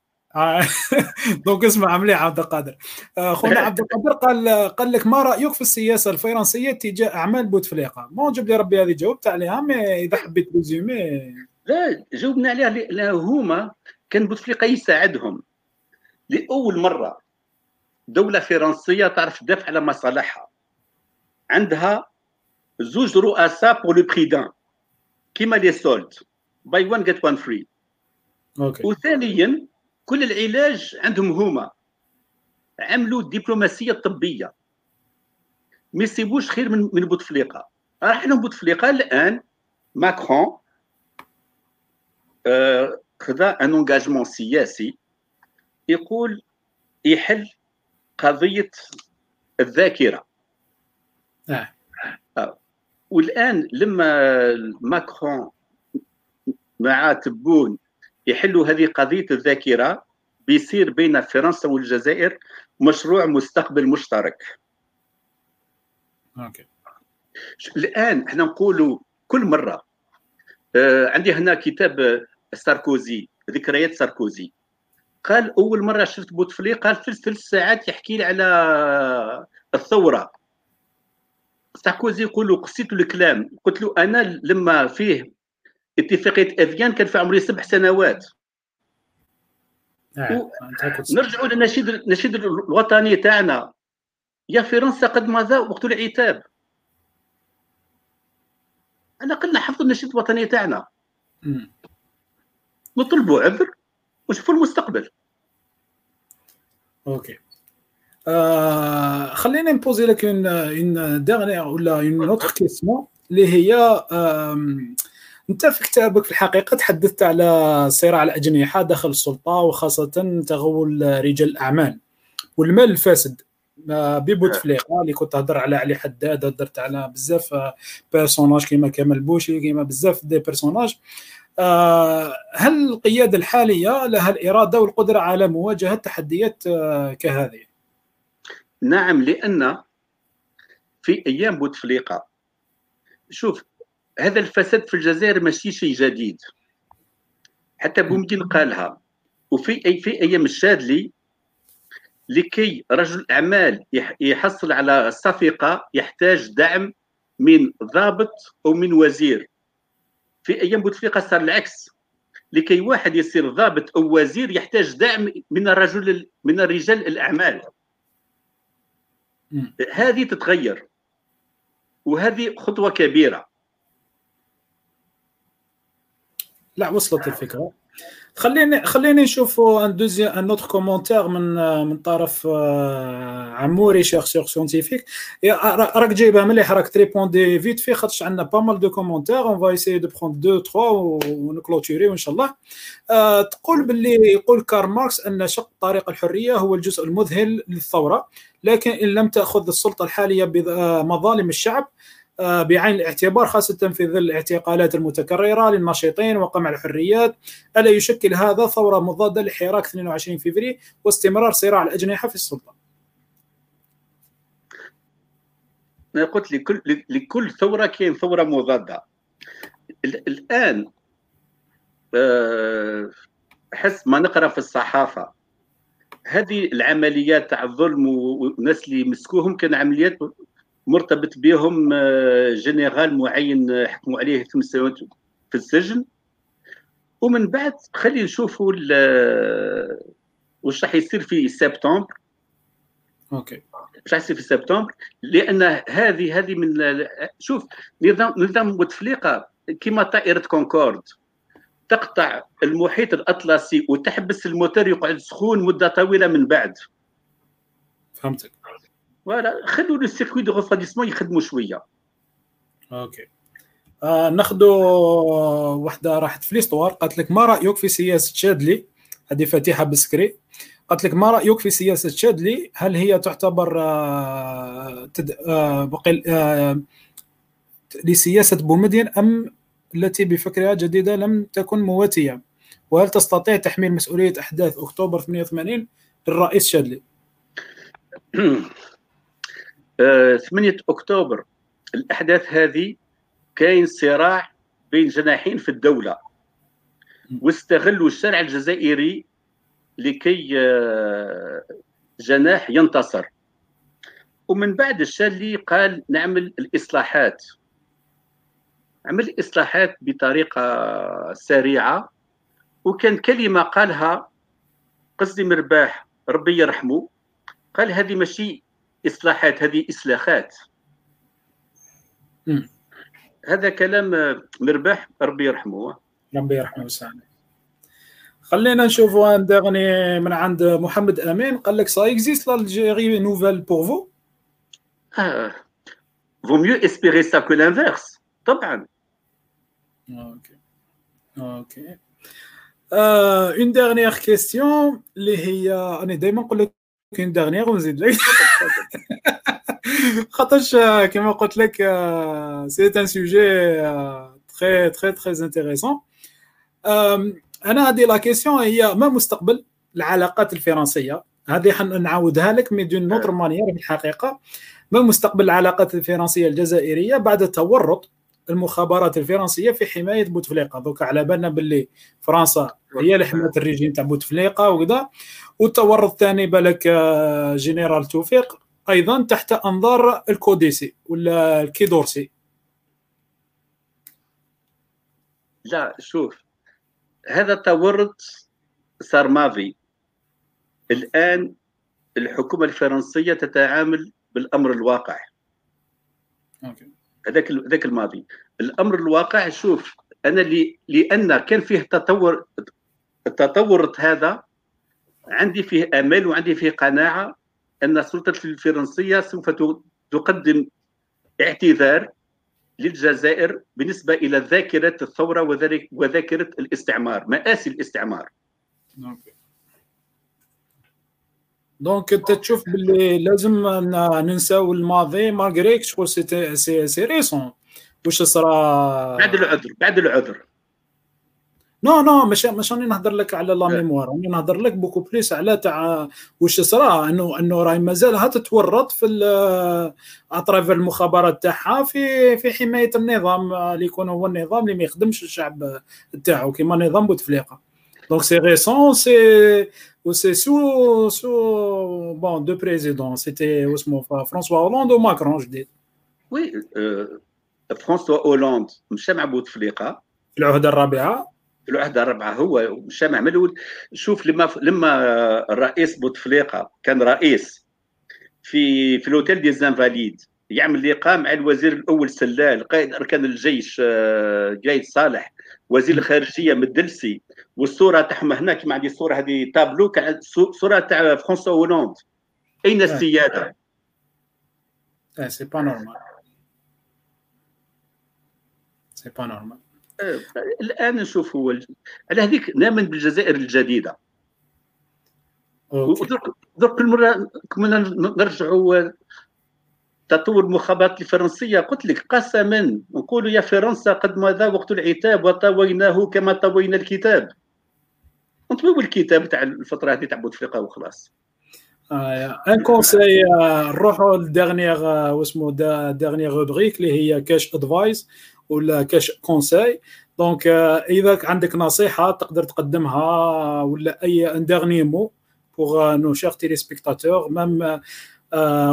donc اسمع مليح عبد القادر. أخونا عبد القادر قال قال لك ما رأيك في السياسة الفرنسية تجاه أعمال بوتفليقه ما جاب لي ربي هذه جاوبت عليها mais إذا حبيت résumer. لا جاوبنا عليها لأن هما كان بوتفليقه يساعدهم لأول مرة. دولة فرنسية تعرف تدافع على مصالحها. عندها زوج رؤساء بور لو بريدان كيما لي سولد باي وان جيت وان فري أوكي. وثانيا كل العلاج عندهم هما عملوا الدبلوماسيه الطبيه ما يسيبوش خير من من بوتفليقة راح لهم بوتفليقة الآن ماكرون خذا ان انجاجمون سياسي يقول يحل قضية الذاكرة آه. آه. والآن لما ماكرون مع تبون يحلوا هذه قضية الذاكرة بيصير بين فرنسا والجزائر مشروع مستقبل مشترك. أوكي. الآن إحنا نقولوا كل مرة آه عندي هنا كتاب ساركوزي ذكريات ساركوزي. قال أول مرة شفت بوتفلي قال في ثلاث ساعات يحكي لي على الثورة. ساركوزي يقول له قصيت الكلام قلت له أنا لما فيه اتفاقية افيان كان في عمري سبع سنوات. آه. نرجعوا للنشيد النشيد الوطني تاعنا. يا فرنسا قد مضى وقت العتاب. على الاقل نحفظوا النشيد الوطني تاعنا. نطلبوا عذر ونشوفوا المستقبل. OK. آه خلينا نبوزي لك une une dernière ولا une autre question اللي هي آه انت في كتابك في الحقيقة تحدثت على صراع الأجنحة داخل السلطة وخاصة تغول رجال الأعمال والمال الفاسد. ببوتفليقه اللي كنت تهضر على علي حداد هضرت على بزاف personnages كيما كمال بوشي كيما بزاف des personnages هل القيادة الحالية لها الإرادة والقدرة على مواجهة تحديات كهذه؟ نعم لأن في أيام بوتفليقه شوف هذا الفساد في الجزائر ماشي شيء جديد. حتى بومدين قالها. وفي أي في أيام الشاذلي لكي رجل أعمال يحصل على صفقة يحتاج دعم من ضابط أو من وزير. في أيام بوتفليقه صار العكس. لكي واحد يصير ضابط أو وزير يحتاج دعم من الرجل من الرجال الأعمال. هذه تتغير. وهذه خطوة كبيرة. لا وصلت الفكرة. خليني خليني نشوف un deuxième un autre commentaire من من طرف عموري chercheur scientifique راك جايبها مليح راك ت répondre vite fait خاطش عندنا pas mal de commentaires on va essayer de prendre deux trois ون clôturer ان شاء الله تقول باللي يقول كارل ماركس أن شق طريق الحرية هو الجزء المذهل للثورة لكن إن لم تأخذ السلطة الحالية بمظالم الشعب آه، بعين الاعتبار خاصة في ظل الاعتقالات المتكررة للناشطين وقمع الحريات. ألا يشكل هذا ثورة مضادة لحراك 22 فبراير واستمرار صراع الأجنحة في السلطة؟ أنا قلت لكل لكل ثورة كاين ثورة مضادة. الآن آه، حس ما نقرأ في الصحافة. هذه العمليات تاع الظلم والناس اللي مسكوهم كان عمليات مرتبط بهم آه، جنرال معين آه، حكموا عليه ثم سنوات في السجن. ومن بعد خلي نشوفوا آه، واش راح يصير في سبتمبر. OK. واش راح يصير في سبتمبر؟ لأن هذه هذه من شوف نظام نظام بوتفليقه كما طائرة كونكورد. تقطع المحيط الأطلسي وتحبس الموتور يقعد سخون مدة طويلة من بعد. فهمتك. voilà خلوا le circuit de refroidissement يخدموا شوية. OK آه ناخذوا وحدة راحت في l'histoire قالت لك ما رأيك في سياسة شادلي هذه فاتحه بسكري. قالت لك ما رأيك في سياسة شادلي هل هي تعتبر آه تد... آه بقي آه لسياسة بومدين أم التي بفكرها جديدة لم تكن مواتية؟ وهل تستطيع تحميل مسؤولية أحداث أكتوبر 88 للرئيس شادلي 8 أكتوبر. الأحداث هذه كاين صراع بين جناحين في الدولة. واستغلوا الشارع الجزائري لكي آه، جناح ينتصر. ومن بعد الشالي قال نعمل الإصلاحات. عمل الإصلاحات بطريقة سريعة. وكان كلمة قالها قصدي مرباح ربي يرحمه. قال هذه ماشي إصلاحات هذه إصلاحات. هذا كلام مرباح ربي يرحمه. ربي يرحمه ويسامحه خلينا نشوفوا un dernier من عند محمد أمين. قال لك ça existe l'Algérie nouvelle pour vous آه. vaut mieux espérer ça que l'inverse طبعا. OK OK une dernière question اللي هي أنا دائما نقول لك une dernière ونزيد لك خاطرش كما قلت لك c'est un sujet très très très intéressant أنا هذه la question هي ما مستقبل العلاقات الفرنسيه هذه حنعاودها لك mais d'une autre manière في الحقيقة ما مستقبل العلاقات الفرنسيه الجزائريه بعد تورط المخابرات الفرنسية في حماية بوتفليقة. donc على بالنا باللي فرنسا هي اللي حمات الريجيم تاع بوتفليقة وكذا. والتورط الثاني بالك جنرال توفيق أيضا تحت أنظار الكوديسي ولا ال Quai d'Orsay. لا شوف هذا تورط صار ماضي. الآن الحكومة الفرنسية تتعامل بالأمر الواقع. أوكي. هذاك هذاك الماضي. الأمر الواقع شوف أنا لي لأن كان فيه تطور التطور هذا عندي فيه امل وعندي فيه قناعة أن السلطة الفرنسية سوف تقدم اعتذار للجزائر بالنسبة إلى ذاكرة الثورة وذاكرة الاستعمار مآسي الاستعمار. donc انت تشوف باللي لازم ننساو الماضي. malgré que شغل c'est c'est c'est récent واش صرا؟ بعد العذر بعد العذر. non non مش مش راني نهضر لك على la mémoire. راني نهضر لك beaucoup plus على تاع واش صرا؟ انه انه راهي مازالها تتورط في اطراف المخابرات تاعها في في حماية النظام اللي يكون هو النظام اللي ما يخدمش الشعب تاعو كيما نظام بوتفليقة. donc c'est récent c'est c'est ce ce bon deux présidents c'était اسمه فرانسوا هولاند وماكرون جديد oui فرانسوا هولاند مشى مع بوتفليقه في العهده الرابعه في العهده الرابعه هو مشى مع من لول شوف لما لما الرئيس بوتفليقه كان رئيس في في ال Hôtel des Invalides يعمل لقاء مع الوزير الأول سلال قائد اركان الجيش قايد صالح وزير الخارجيه مدلسي والصورة تاعهم هنا كما عندي الصورة هذه تابلو صورة تاع فرانسوا هولاند أين السيادة؟ c'est pas normal c'est pas normal الآن نشوف هو على هذيك نامن بالجزائر الجديدة. درك كل مره كنا نرجعوا تطور المخابرات الفرنسية. قلت لك قسما نقول يا فرنسا قد مضى وقت العتاب وطويناه كما طوينا الكتاب. نطويو الكتاب تاع الفترة هذه تاع بوتفليقه وخلاص. un conseil نروحوا ل dernière واسمو dernière rubrique اللي هي كاش advice ولا كاش conseil donc إذا عندك نصيحة تقدر تقدمها ولا أي un dernier mot pour nos chers téléspectateurs même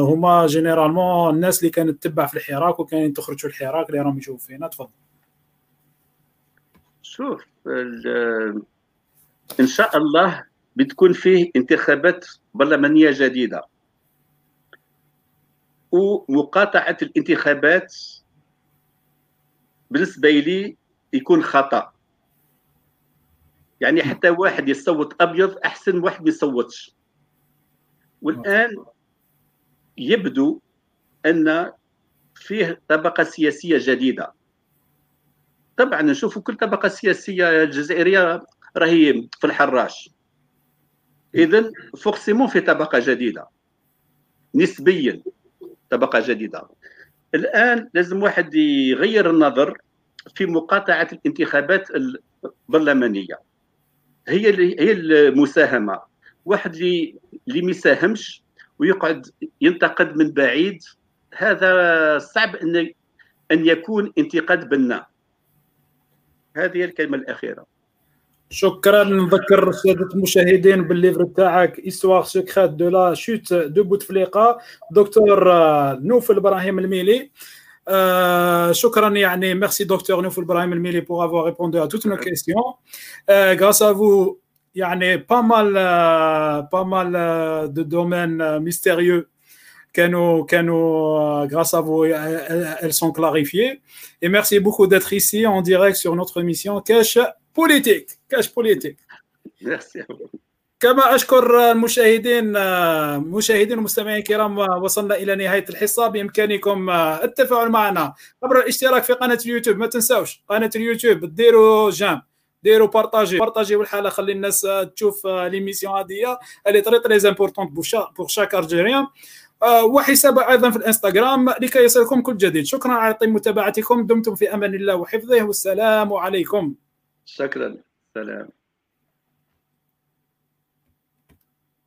هما généralement الناس اللي كانت تتبع في الحراك وكاين تخرج في الحراك اللي راهم يشوفوا فينا. تفضل. شوف إن شاء الله بتكون فيه انتخابات برلمانية جديدة. ومقاطعة الانتخابات بالنسبة لي يكون خطأ. يعني حتى واحد يصوت أبيض أحسن واحد ما يصوتش. والآن يبدو أن فيه طبقة سياسية جديدة. طبعا نشوف كل طبقة سياسية الجزائريه راهي في الحراش. اذا فورسيمون في طبقة جديدة. نسبيا طبقة جديدة. الآن لازم واحد يغير النظر في مقاطعة الانتخابات البرلمانية. هي هي المساهمة. واحد اللي اللي ما يساهمش ويقعد ينتقد من بعيد هذا صعب ان إن يكون انتقاد بناء. هذه الكلمة الأخيرة. شكرا نذكر الساده المشاهدين بالليفر تاعك استوار سكريت دو لا شوت دو بوتفليقه دكتور نوفل ابراهيم الميلي Euh, شكرا يعني merci docteur Noufel Brahim Elmili pour avoir répondu à toutes nos questions. Euh, grâce à vous, يعني pas mal euh, pas mal euh, de domaines euh, mystérieux كانوا كانوا grâce à vous elles sont clarifiées et merci beaucoup d'être ici en direct sur notre émission Cash merci à vous. كما أشكر المشاهدين مشاهدين ومستمعين الكرام وصلنا إلى نهاية الحصة. بإمكانكم التفاعل معنا عبر الاشتراك في قناة اليوتيوب. ما تنساوش قناة اليوتيوب ديروا j'aime ديروا partager. partagez والحاله خلي الناس تشوف l'émission هذه اللي très très importante pour chaque Algérien. وحساب أيضا في الإنستغرام لكي يصلكم كل جديد. شكرا على طيب متابعتكم. دمتم في أمان الله وحفظه والسلام عليكم. شكرا. سلام.